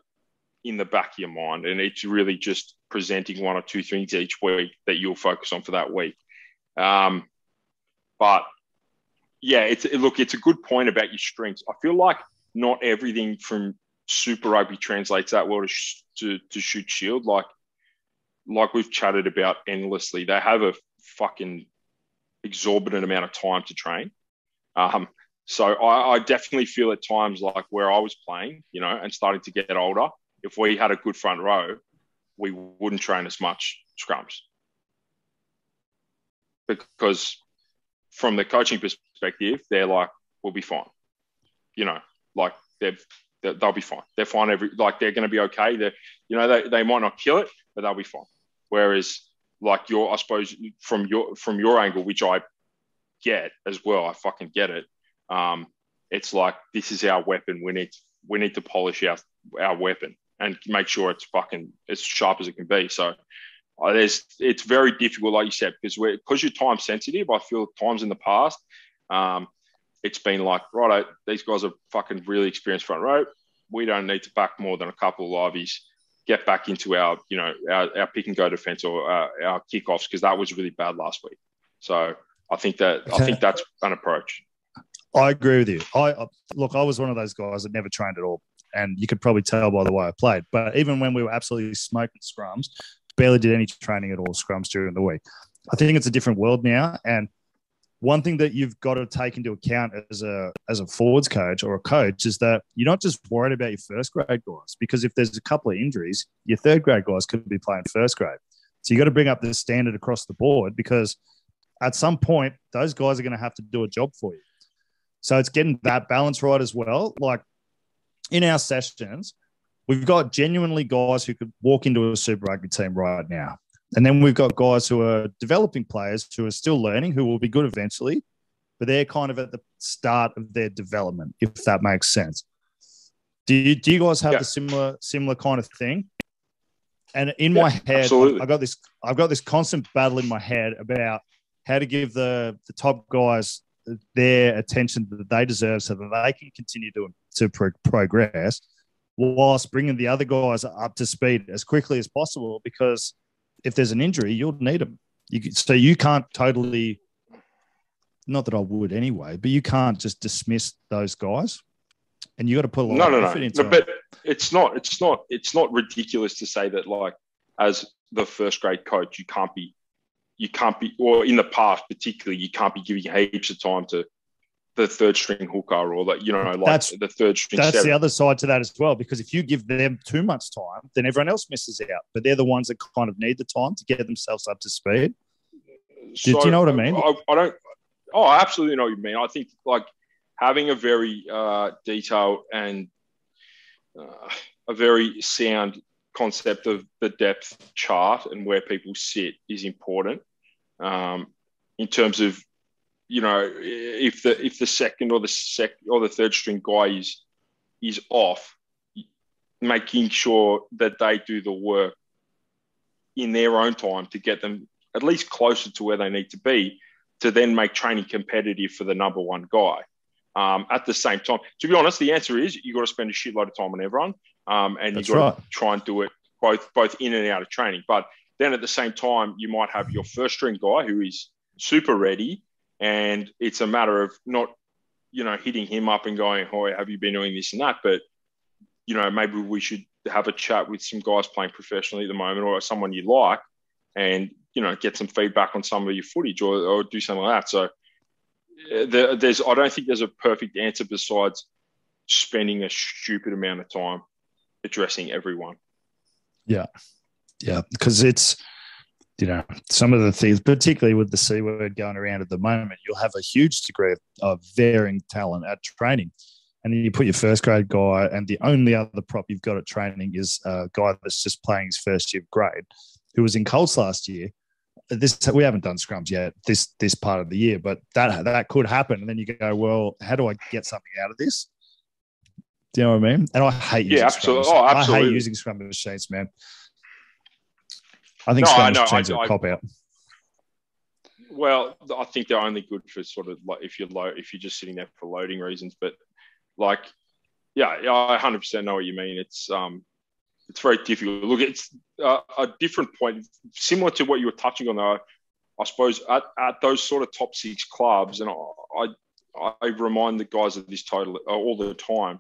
in the back of your mind, and it's really just presenting one or two things each week that you'll focus on for that week. Um, but yeah, it's look, it's a good point about your strengths. I feel like not everything from Super Rugby translates that well to, to, to Shute Shield. Like like we've chatted about endlessly, they have a fucking exorbitant amount of time to train. Um, so I, I, definitely feel at times like where I was playing, you know, and starting to get older, if we had a good front row, we wouldn't train as much scrums because from the coaching perspective, they're like, we'll be fine. You know, like they've, they'll be fine. They're fine. Every like they're going to be okay. They, you know, they, they might not kill it, but they'll be fine. Whereas, like your, I suppose from your from your angle, which I get as well, I fucking get it. Um, it's like this is our weapon. We need we need to polish our our weapon and make sure it's fucking as sharp as it can be. So uh, there's it's very difficult, like you said, because we're because you're time sensitive. I feel times in the past, um, it's been like, right, these guys are fucking really experienced front row. We don't need to back more than a couple of liveys. Get back into our, you know, our, our pick and go defense or uh, our kickoffs because that was really bad last week. So I think that okay. I think that's an approach. I agree with you. I look, I was one of those guys that never trained at all, and you could probably tell by the way I played. But even when we were absolutely smoking scrums, barely did any training at all scrums during the week. I think it's a different world now, and one thing that you've got to take into account as a as a forwards coach or a coach is that you're not just worried about your first grade guys because if there's a couple of injuries, your third grade guys could be playing first grade. So you got to bring up the standard across the board because at some point those guys are going to have to do a job for you. So it's getting that balance right as well. Like in our sessions, we've got genuinely guys who could walk into a Super Rugby team right now. And then we've got guys who are developing players who are still learning, who will be good eventually, but they're kind of at the start of their development, if that makes sense. Do you, do you guys have yeah. the similar similar kind of thing? And in yeah, my head, absolutely. I got this I've got this constant battle in my head about how to give the the top guys their attention that they deserve so that they can continue to to pro- progress whilst bringing the other guys up to speed as quickly as possible. Because if there's an injury, you'll need them. You, so you can't totally, not that I would anyway, but you can't just dismiss those guys. And you got to put a lot no, no, no. no, But it's not, it's not, it's not ridiculous to say that like as the first grade coach, you can't be, you can't be, or in the past particularly, you can't be giving heaps of time to the third string hooker or like you know like that's, the third string. That's seven. the other side to that as well because if you give them too much time, then everyone else misses out. But they're the ones that kind of need the time to get themselves up to speed. So, do, do, you know what I mean? I, I, don't. Oh, I absolutely know what you mean. I think like having a very uh, detailed and uh, a very sound concept of the depth chart and where people sit is important um, in terms of you know, if the if the second or the sec or the third string guy is is off, making sure that they do the work in their own time to get them at least closer to where they need to be to then make training competitive for the number one guy. Um, at the same time, to be honest, the answer is you got to spend a shitload of time on everyone, um, and you got right. to try and do it both both in and out of training. But then at the same time, you might have your first string guy who is super ready and it's a matter of not, you know, hitting him up and going, "Hoy, have you been doing this and that?" But you know, maybe we should have a chat with some guys playing professionally at the moment, or someone you like, and you know, get some feedback on some of your footage, or, or do something like that. So uh, there's, I don't think there's a perfect answer besides spending a stupid amount of time addressing everyone. Yeah, yeah, because it's you know, some of the things, particularly with the C word going around at the moment, you'll have a huge degree of, of varying talent at training. and then you put your first grade guy, and the only other prop you've got at training is a guy that's just playing his first year of grade, who was in Colts last year. This we haven't done scrums yet this this part of the year, but that that could happen. And then you go, well, how do I get something out of this? Do you know what I mean? And I hate using Yeah, absolutely. scrum. Oh, I hate using scrum machines, man. I think No, scrum I know. I- are cop out. Well, I think they're only good for sort of like if you're low, if you're just sitting there for loading reasons. But like, yeah, I 100 percent know what you mean. It's um, it's very difficult. Look, it's uh, a different point, similar to what you were touching on. Though, I suppose at, at those sort of top six clubs, and I I, I remind the guys of this total uh, all the time.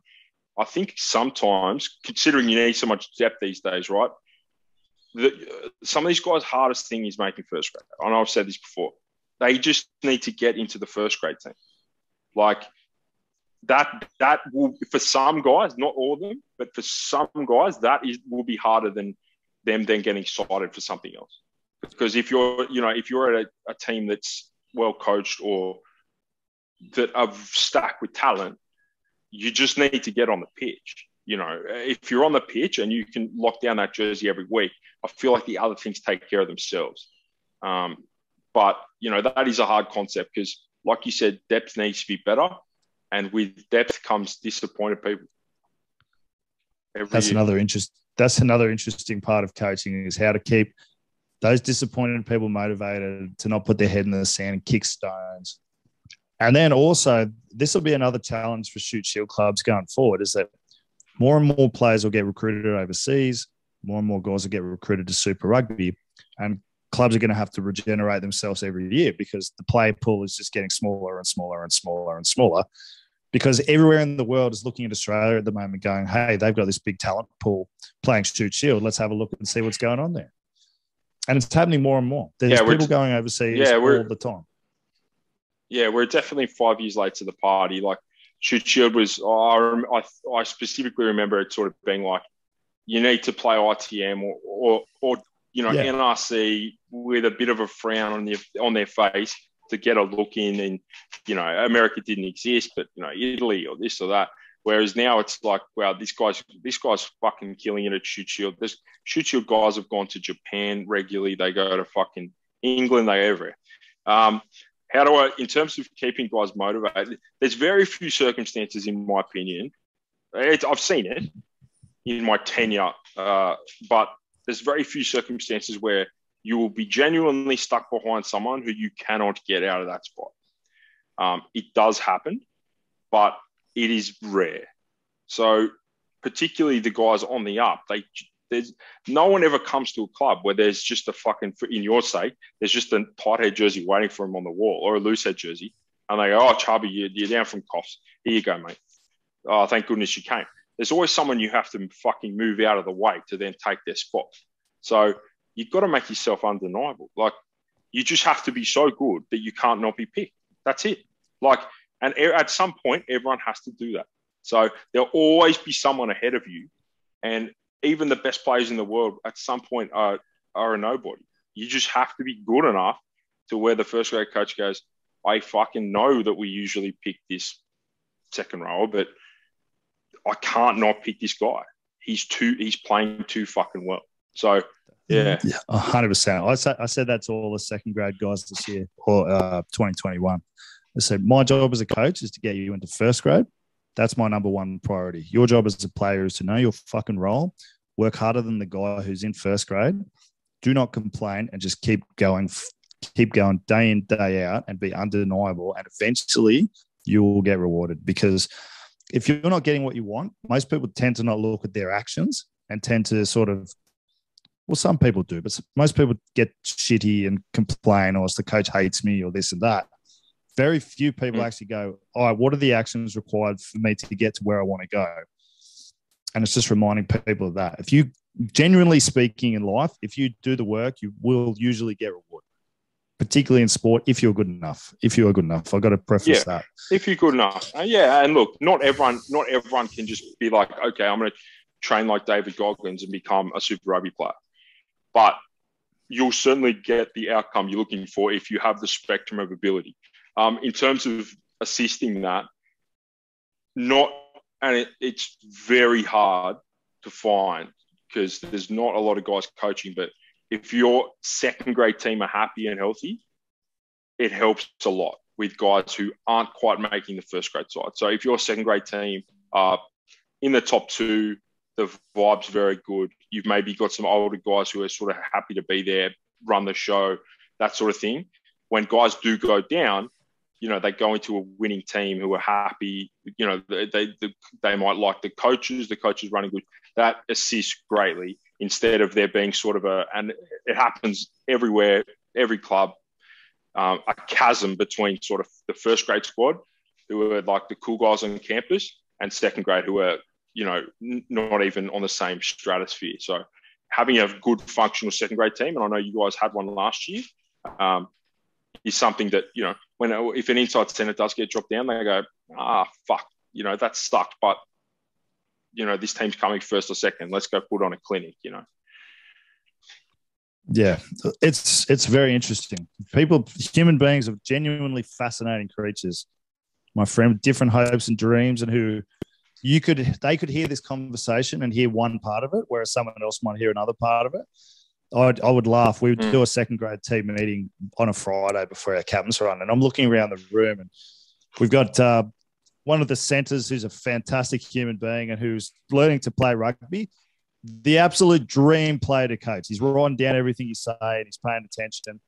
I think sometimes, considering you need so much depth these days, right? The, some of these guys' hardest thing is making first grade. I know I've said this before. They just need to get into the first grade team. Like that, that will for some guys, not all of them, but for some guys, that is will be harder than them then getting cited for something else. Because if you're, you know, if you're at a, a team that's well coached or that are stacked with talent, you just need to get on the pitch. You know, if you're on the pitch and you can lock down that jersey every week, I feel like the other things take care of themselves. Um, but you know, that is a hard concept because, like you said, depth needs to be better, and with depth comes disappointed people. That's year. another interest. That's another interesting part of coaching is how to keep those disappointed people motivated to not put their head in the sand and kick stones. And then also, this will be another challenge for Shute Shield clubs going forward is that more and more players will get recruited overseas, more and more guys will get recruited to Super Rugby, and clubs are going to have to regenerate themselves every year because the player pool is just getting smaller and smaller and smaller and smaller. Because everywhere in the world is looking at Australia at the moment, going, "Hey, they've got this big talent pool playing Shute Shield. Let's have a look and see what's going on there." And it's happening more and more. There's Yeah, people going overseas yeah, all the time. yeah, we're definitely five years late to the party. Like Shute Shield was, I, I, I specifically remember it sort of being like, you need to play ITM or, or, or you know, Yeah. NRC with a bit of a frown on their on their face to get a look in. And you know, America didn't exist, but you know, Italy or this or that. Whereas now it's like, wow, this guy's this guy's fucking killing it at Shute Shield. This Shute Shield guys have gone to Japan regularly. They go to fucking England. They everywhere. Um, how do I, in terms of keeping guys motivated, there's very few circumstances, in my opinion. It's, I've seen it in my tenure, uh, but there's very few circumstances where you will be genuinely stuck behind someone who you cannot get out of that spot. Um, it does happen, but it is rare. So, particularly the guys on the up, they there's no one ever comes to a club where there's just a fucking in your sake there's just a tight head jersey waiting for him on the wall or a loose head jersey. And they go oh chubby you're, you're down from Colts here you go mate. Oh thank goodness you came. There's always someone you have to fucking move out of the way to then take their spot. So you've got to make yourself undeniable. Like you just have to be so good that you can't not be picked. That's it. Like and at some point everyone has to do that. So there'll always be someone ahead of you. And even the best players in the world at some point are are a nobody. You just have to be good enough to where the first grade coach goes, I fucking know that we usually pick this second rower, but I can't not pick this guy. He's too he's playing too fucking well. So yeah. Yeah, hundred percent. I said I said that to all the second grade guys this year or uh, 2021. I said my job as a coach is to get you into first grade. That's my number one priority. Your job as a player is to know your fucking role, work harder than the guy who's in first grade. Do not complain and just keep going, keep going day in day out, and be undeniable. And eventually, you will get rewarded because if you're not getting what you want, most people tend to not look at their actions and tend to sort of well, some people do, but most people get shitty and complain, or the coach hates me, or this and that. Very few people Mm. actually go, All right, what are the actions required for me to get to where I want to go? And it's just reminding people of that. If you, genuinely speaking in life, if you do the work, you will usually get rewarded, particularly in sport, if you're good enough. If you are good enough, I've got to preface Yeah. that. if you're good enough. Uh, yeah, and look, not everyone, not everyone can just be like, okay, I'm going to train like David Goggins and become a Super Rugby player. But you'll certainly get the outcome you're looking for if you have the spectrum of ability. Um, in terms of assisting that, not and it, it's very hard to find because there's not a lot of guys coaching. But if your second grade team are happy and healthy, it helps a lot with guys who aren't quite making the first grade side. So if your second grade team are in the top two, the vibe's very good. You've maybe got some older guys who are sort of happy to be there, run the show, that sort of thing. When guys do go down, you know, they go into a winning team who are happy. You know, they they, they might like the coaches. The coaches running good. That assists greatly instead of there being sort of a and it happens everywhere, every club, um, a chasm between sort of the first grade squad who are like the cool guys on campus and second grade who are you know not even on the same stratosphere. So having a good functional second grade team, and I know you guys had one last year, um, is something that you know when if an inside center does get dropped down, they go ah fuck, you know that sucked, but you know this team's coming first or second. Let's go put on a clinic, you know. Yeah, it's it's very interesting. People, human beings, are genuinely fascinating creatures. My friend, different hopes and dreams, and who you could they could hear this conversation and hear one part of it, whereas someone else might hear another part of it. I'd, I would laugh. We would mm. do a second grade team meeting on a Friday before our captain's run, and I'm looking around the room, and we've got uh, one of the centers who's a fantastic human being and who's learning to play rugby the absolute dream player to coach. He's writing down everything you say and he's paying attention.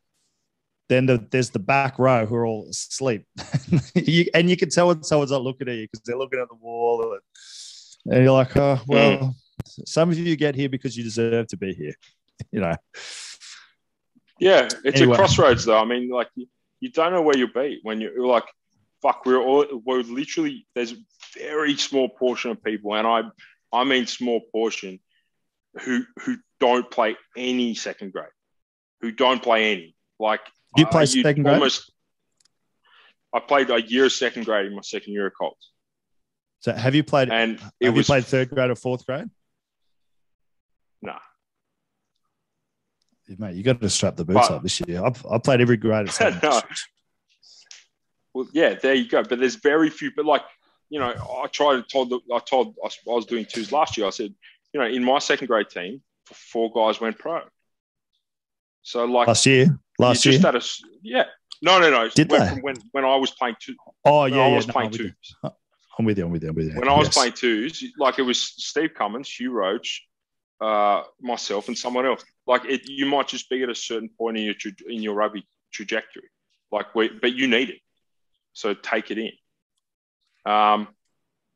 Then the, there's the back row who are all asleep. [laughs] you, and you can tell when someone's not looking at you because they're looking at the wall. And, and, you're like, oh, well, mm. some of you get here because you deserve to be here, [laughs] you know. Yeah, it's anyway. a crossroads though. I mean, like, you, you don't know where you'll be when you're like, fuck, we're all, we're literally, there's a very small portion of people, and I, I mean small portion, who who don't play any second grade, who don't play any. Like you play uh, second grade. Almost, I played a year of second grade in my second year of college. So have you played? And have was, you played third grade or fourth grade? No. Nah. Mate, you got to strap the boots but, up this year. I've, I played every grade. [laughs] No. Well, yeah, there you go. But there's very few. But like, you know, I tried to told. The, I told I was doing twos last year. I said, you know, in my second grade team, four guys went pro. So like last year, last year, just a, yeah, no, no, no. Did when, they? when when I was playing two? Oh yeah, I yeah, was no, playing I'm twos. I'm with you. I'm with you. I'm with you. When I was yes. playing twos, like it was Steve Cummins, Hugh Roach, uh, myself, and someone else. Like it, you might just be at a certain point in your in your rugby trajectory, like we, but you need it. So take it in. Um,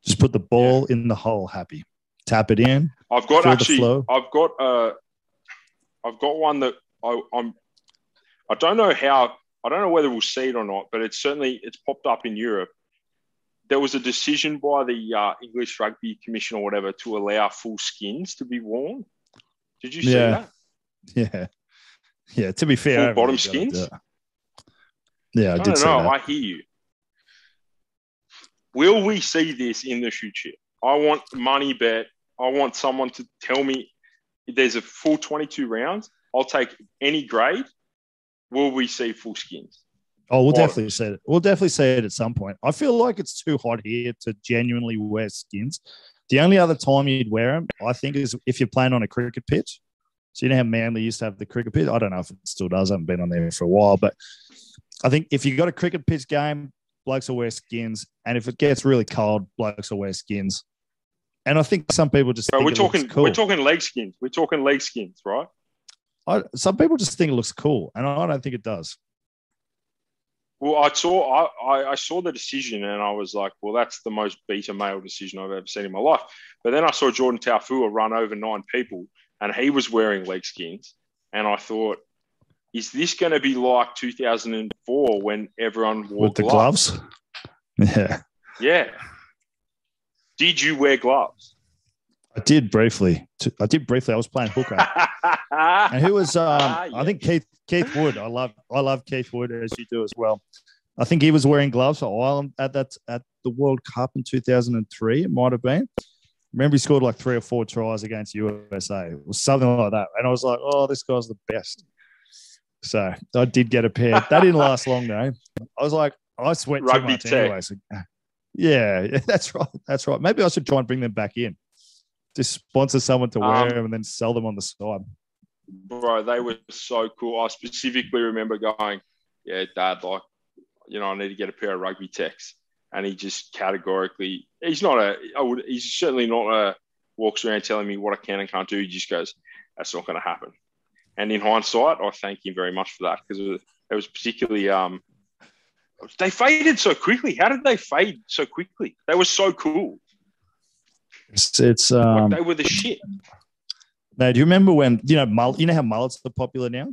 just put the ball yeah. in the hole. Happy tap it in. I've got actually, I've got, uh, I've got one that I, I'm, I don't know how, I don't know whether we'll see it or not, but it's certainly it's popped up in Europe. There was a decision by the uh, English Rugby Commission or whatever to allow full skins to be worn. Did you see yeah. that? Yeah, yeah. To be fair, full bottom skins. Yeah, I, I did. Don't know. I hear you. Will we see this in the future? I want money bet I want someone to tell me there's a full 22 rounds. I'll take any grade. Will we see full skins? Oh, we'll definitely see it. We'll definitely see it at some point. I feel like it's too hot here to genuinely wear skins. The only other time you'd wear them, I think, is if you're playing on a cricket pitch. So you know how Manly used to have the cricket pitch. I don't know if it still does. I haven't been on there for a while, but I think if you got a cricket pitch game, blokes will wear skins, and if it gets really cold, blokes will wear skins. And I think some people just we're talking cool. we're talking leg skins. We're talking leg skins, right? I, some people just think it looks cool, and I don't think it does. Well, I saw I, I saw the decision, and I was like, "Well, that's the most beta male decision I've ever seen in my life." But then I saw Jordan Taufua run over nine people, and he was wearing leg skins, and I thought, "Is this going to be like 2004 when everyone wore with the gloves?" gloves? [laughs] Yeah, yeah. Did you wear gloves? I did briefly. I did briefly. I was playing hooker, and who was? [laughs] Um, yeah. I think Keith Keith Wood. I love I love Keith Wood as you do as well. I think he was wearing gloves for Ireland at that at the World Cup in 2003. It might have been. Remember, he scored like three or four tries against USA. It was something like that, and I was like, "Oh, this guy's the best." So I did get a pair. That didn't [laughs] last long though. I was like, I sweat Rugby too much anyway. So [laughs] Yeah, yeah, that's right. That's right. Maybe I should try and bring them back in. Just sponsor someone to wear Um, them and then sell them on the side. bro, they were so cool. I specifically remember going, "Yeah, Dad, like, you know, I need to get a pair of rugby techs," and he just categorically, he's not a, I would, he's certainly not a walks around telling me what I can and can't do. He just goes, "That's not going to happen." And in hindsight, I thank him very much for that because it was, it was particularly, um, they faded so quickly. How did they fade so quickly? They were so cool. It's, it's Like, um. they were the shit. Now, do you remember when you know mull, You know how mullets are popular now.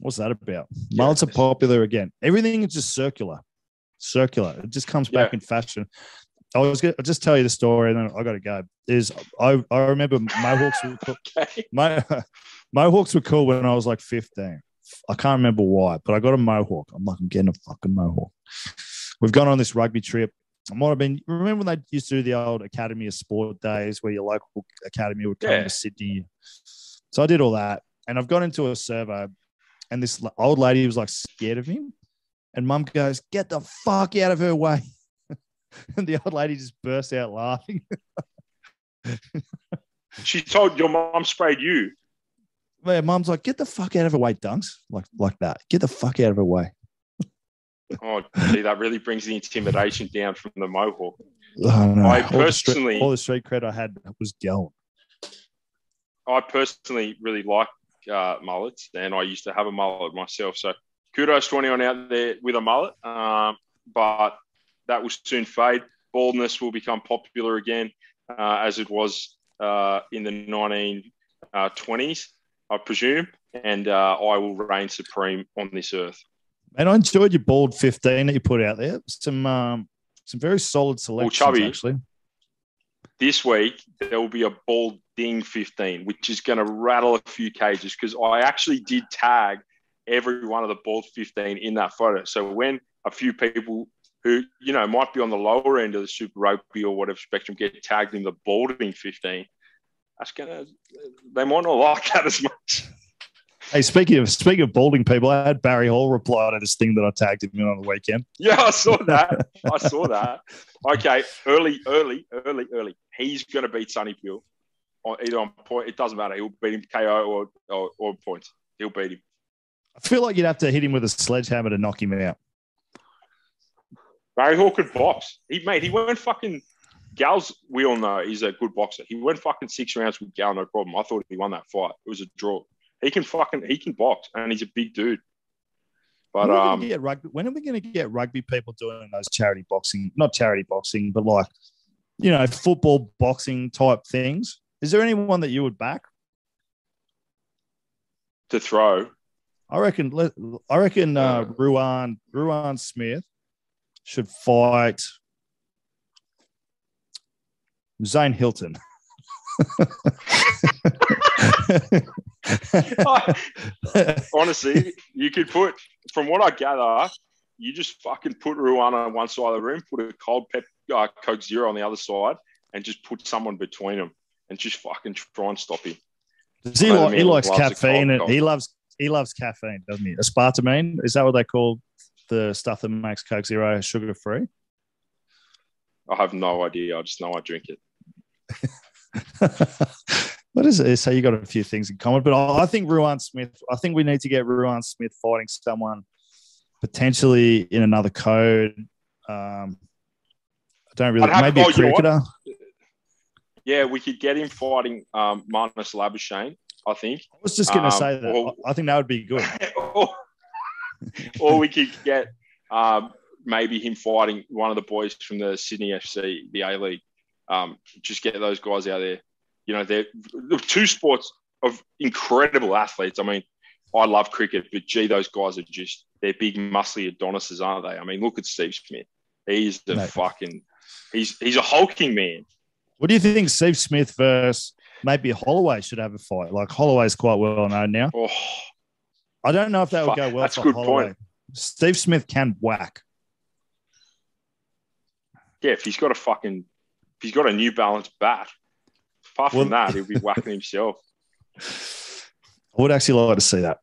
What's that about? Mullets are popular again. Everything is just circular, circular. It just comes back Yeah. in fashion. I was gonna I'll just tell you the story, and then I got to go. Is I I remember mohawks were [laughs] cool. Okay. My [laughs] mohawks were cool when I was like fifteen. I can't remember why, but I got a mohawk. I'm like, I'm getting a fucking mohawk. We've gone on this rugby trip. I might have been. Remember when they used to do the old Academy of Sport days, where your local academy would come Yeah. to Sydney. So I did all that, and I've got into a servo, and this old lady was like scared of him, and Mum goes, "Get the fuck out of her way!" [laughs] and the old lady just burst out laughing. [laughs] She told your mum sprayed you. My mum's like, "Get the fuck out of her way, dunks!" Like like that. Get the fuck out of her way. Oh, see, that really brings the intimidation down from the mohawk. Oh, no. I all the street- personally- all the street cred I had was going. I personally really like uh, mullets, and I used to have a mullet myself. So kudos to anyone out there with a mullet. Um, but that will soon fade. Baldness will become popular again, uh, as it was uh, in the 1920s, I presume. And uh, I will reign supreme on this earth. And I enjoyed your bald 15 that you put out there. Some um, some very solid selections, chubby. actually. this week there will be a bald ding 15 which is going to rattle a few cages because i actually did tag every one of the bald 15 in that photo so when a few people who you know might be on the lower end of the super rugby or whatever spectrum get tagged in the balding 15 that's gonna they might not like that as much Hey, speaking of speaking of balding people, I had Barry Hall reply to this thing that I tagged him in on the weekend. [laughs] yeah i saw that i saw that okay early early early early he's going to beat Sonny Bill on either on point it doesn't matter he'll beat him ko or, or, or points he'll beat him I feel like you'd have to hit him with a sledgehammer to knock him out. Barry Hall could box. He made he went fucking Gal's we all know he's a good boxer. He went fucking six rounds with Gal, no problem. I thought he won that fight. It was a draw. He can fucking he can box and he's a big dude. But when, are we um get rugby, when are we going to get rugby people doing those charity boxing, not charity boxing, but like, you know, football boxing type things? Is there anyone that you would back? to throw. I reckon. I reckon uh, Uh. Ruan Ruan Smith should fight Zane Hilton. [laughs] [laughs] [laughs] Honestly, you could put from what I gather, you just fucking put Ruan on one side of the room, put a cold pep uh, Coke Zero on the other side, and just put someone between them and just fucking try and stop him. Does he, like, he likes caffeine and he loves he loves caffeine, doesn't he? Aspartame is that what they call the stuff that makes Coke Zero sugar free? I have no idea. I just know I drink it. [laughs] what is it? So you got a few things in common, but I think Ruan Smith. I think we need to get Ruan Smith fighting someone potentially in another code. Um, I don't really. Maybe a you know what? cricketer. Yeah, we could get him fighting um, Marnus Labuschagne, I think. I was just going to Um, say that. or- I I think that would be good. [laughs] or, or we could get um, maybe him fighting one of the boys from the Sydney FC, the A League. Um, just get those guys out there. You know, they're two sports of incredible athletes. I mean, I love cricket, but gee, those guys are just they're big, muscly Adonises, aren't they? I mean, look at Steve Smith. He's the Mate. fucking he's he's a hulking man. What do you think, Steve Smith versus maybe Holloway should have a fight? Like Holloway's quite well known now. Oh, I don't know if that would go well that's a good Holloway. point. Steve Smith can whack. yeah, if he's got a fucking if he's got a New Balance bat, apart from Well- that, he'll be whacking himself. I would actually like to see that.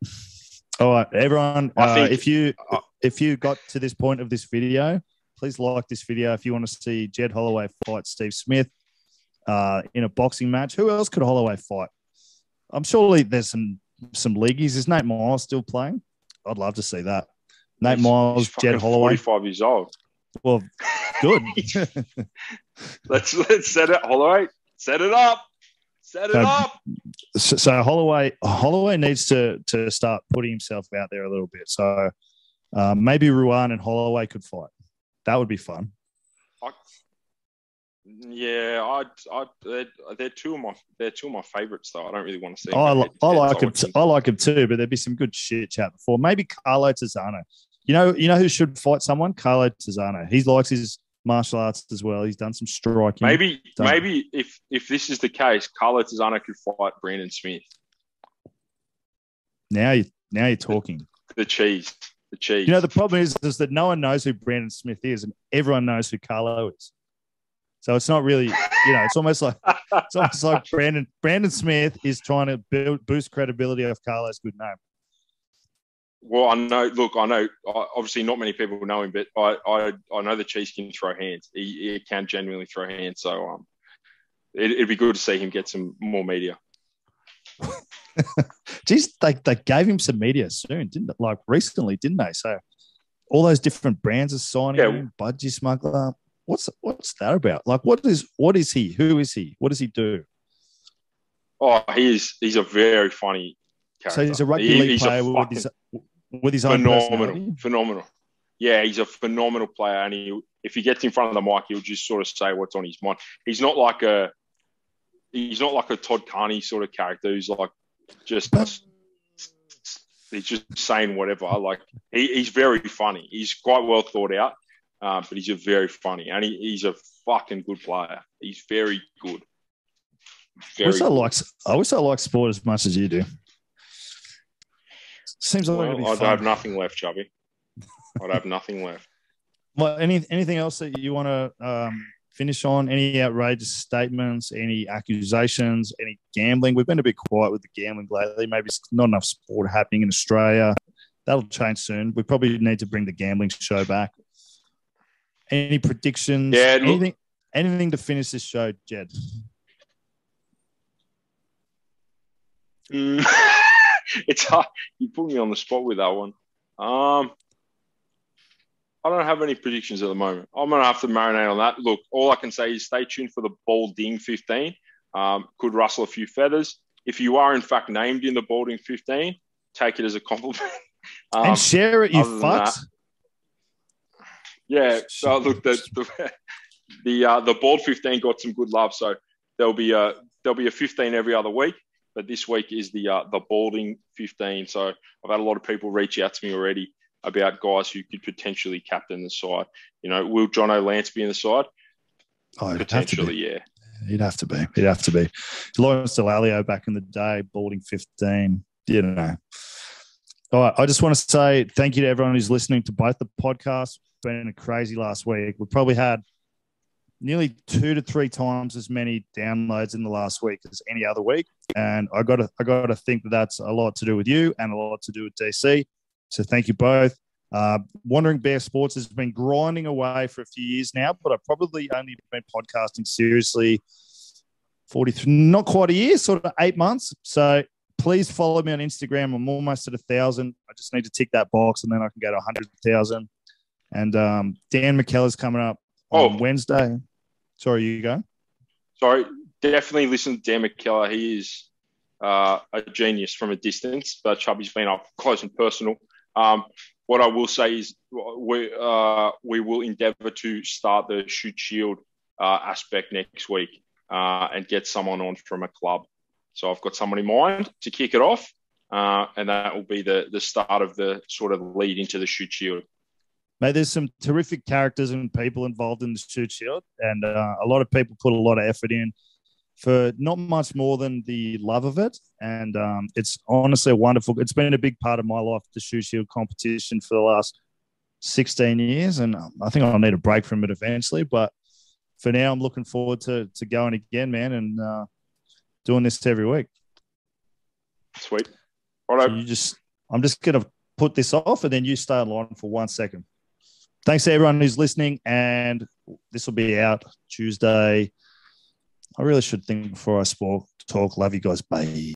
All right, everyone. I uh, think- if you if you got to this point of this video, please like this video if you want to see Jed Holloway fight Steve Smith uh, in a boxing match. Who else could Holloway fight? I'm surely there's some some leagueies. Is Nate Myles still playing? I'd love to see that. Nate He's- Myles, he's Jed Holloway. 45 years old. Well, good. [laughs] let's let's set it, Holloway. Set it up. Set it So- up. so, so Holloway Holloway needs to to start putting himself out there a little bit. So uh, maybe Ruan and Holloway could fight. That would be fun. Yeah, I, I, they're, they're two of my, they're two of my favorites though. I don't really want to see. I, them li- I like so him. T- I like him too, but there'd be some good shit chat before. Maybe Carlo Tizzano. You know, you know who should fight someone? Carlo Tizzano. He likes his martial arts as well. He's done some striking. Maybe, Done. maybe if if this is the case, Carlo Tizzano could fight Brandon Smith. now you now you're talking. The cheese, the cheese. You know, the problem is, is that no one knows who Brandon Smith is, and everyone knows who Carlo is. So it's not really, you know, it's almost like it's almost like Brandon Brandon Smith is trying to build, boost credibility of Carlo's good name. Well, I know. Look, I know. Obviously, not many people know him, but I, I, I know the cheese can throw hands. He, he can genuinely throw hands. So, um, it, it'd be good to see him get some more media. [laughs] Geez, they, they gave him some media soon, didn't they? Like recently, didn't they? So all those different brands are signing Yeah. him, Budgie Smuggler. What's what's that about? Like, what is what is he? Who is he? What does he do? Oh, he's. He's a very funny character. So he's a rugby He- league he's a player with his with his phenomenal, phenomenal. Yeah, he's a phenomenal player, and he if he gets in front of the mic, he'll just sort of say what's on his mind. He's not like a he's not like a Todd Carney sort of character who's like just he's just saying whatever. Like he, he's very funny. He's quite well thought out, uh, but he's a very funny, and he, he's a fucking good player. He's very good. I Very wish I good. like I wish I like sport as much as you do. Seems like Well, I'd fun. have nothing left, Chubby. I'd have nothing left. [laughs] Well, any anything else that you want to um, finish on? Any outrageous statements? Any accusations? Any gambling? We've been a bit quiet with the gambling lately. Maybe it's not enough sport happening in Australia. That'll change soon. We probably need to bring the gambling show back. Any predictions? Yeah, look- anything? Anything to finish this show, Jed? Mm. [laughs] [laughs] it's hard. You put me on the spot with that one. Um, I don't have any predictions at the moment. I'm gonna have to marinate on that. Look, all I can say is stay tuned for the Balding 15. Um, could rustle a few feathers. If you are in fact named in the Balding 15, take it as a compliment. [laughs] Um, and share it, you fucks. that- yeah. So look, the the the, uh, the Bald 15 got some good love. So there'll be a there'll be a 15 every other week. But this week is the uh, the balding 15. So I've had a lot of people reach out to me already about guys who could potentially captain the side. You know, will Jono Lance be in the side? Oh, it'd have to be. Potentially, yeah. He'd have to be. He'd have to be. Lawrence Dallaglio back in the day, balding 15. You know. All right. I just want to say thank you to everyone who's listening to both the podcasts. It's been a crazy last week. We probably had nearly two to three times as many downloads in the last week as any other week. And I got to I got to think that that's a lot to do with you and a lot to do with DC. So thank you both. Uh, Wandering Bear Sports has been grinding away for a few years now, but I've probably only been podcasting seriously 43, not quite a year, sort of eight months. So please follow me on Instagram. I'm almost at a thousand. I just need to tick that box and then I can go to 100,000. And um, Dan McKellar's coming up on Oh. Wednesday. Sorry, you go. Sorry, definitely listen to Dan McKellar. He is uh, a genius from a distance, but Chubby's been up close and personal. Um, what I will say is we uh, we will endeavour to start the Shute Shield uh, aspect next week uh, and get someone on from a club. So I've got someone in mind to kick it off, uh, and that will be the the start of the sort of lead into the Shute Shield. Mate, there's some terrific characters and people involved in the Shute Shield, and uh, a lot of people put a lot of effort in for not much more than the love of it. And um, it's honestly wonderful. It's been a big part of my life, the Shute Shield competition for the last 16 years, and um, I think I'll need a break from it eventually. But for now, I'm looking forward to to going again, man, and uh, doing this every week. Sweet. All right. So you just, I'm just gonna put this off, and then you stay online for one second. Thanks to everyone who's listening. And this will be out Tuesday. I really should think before I talk. Love you guys. Bye.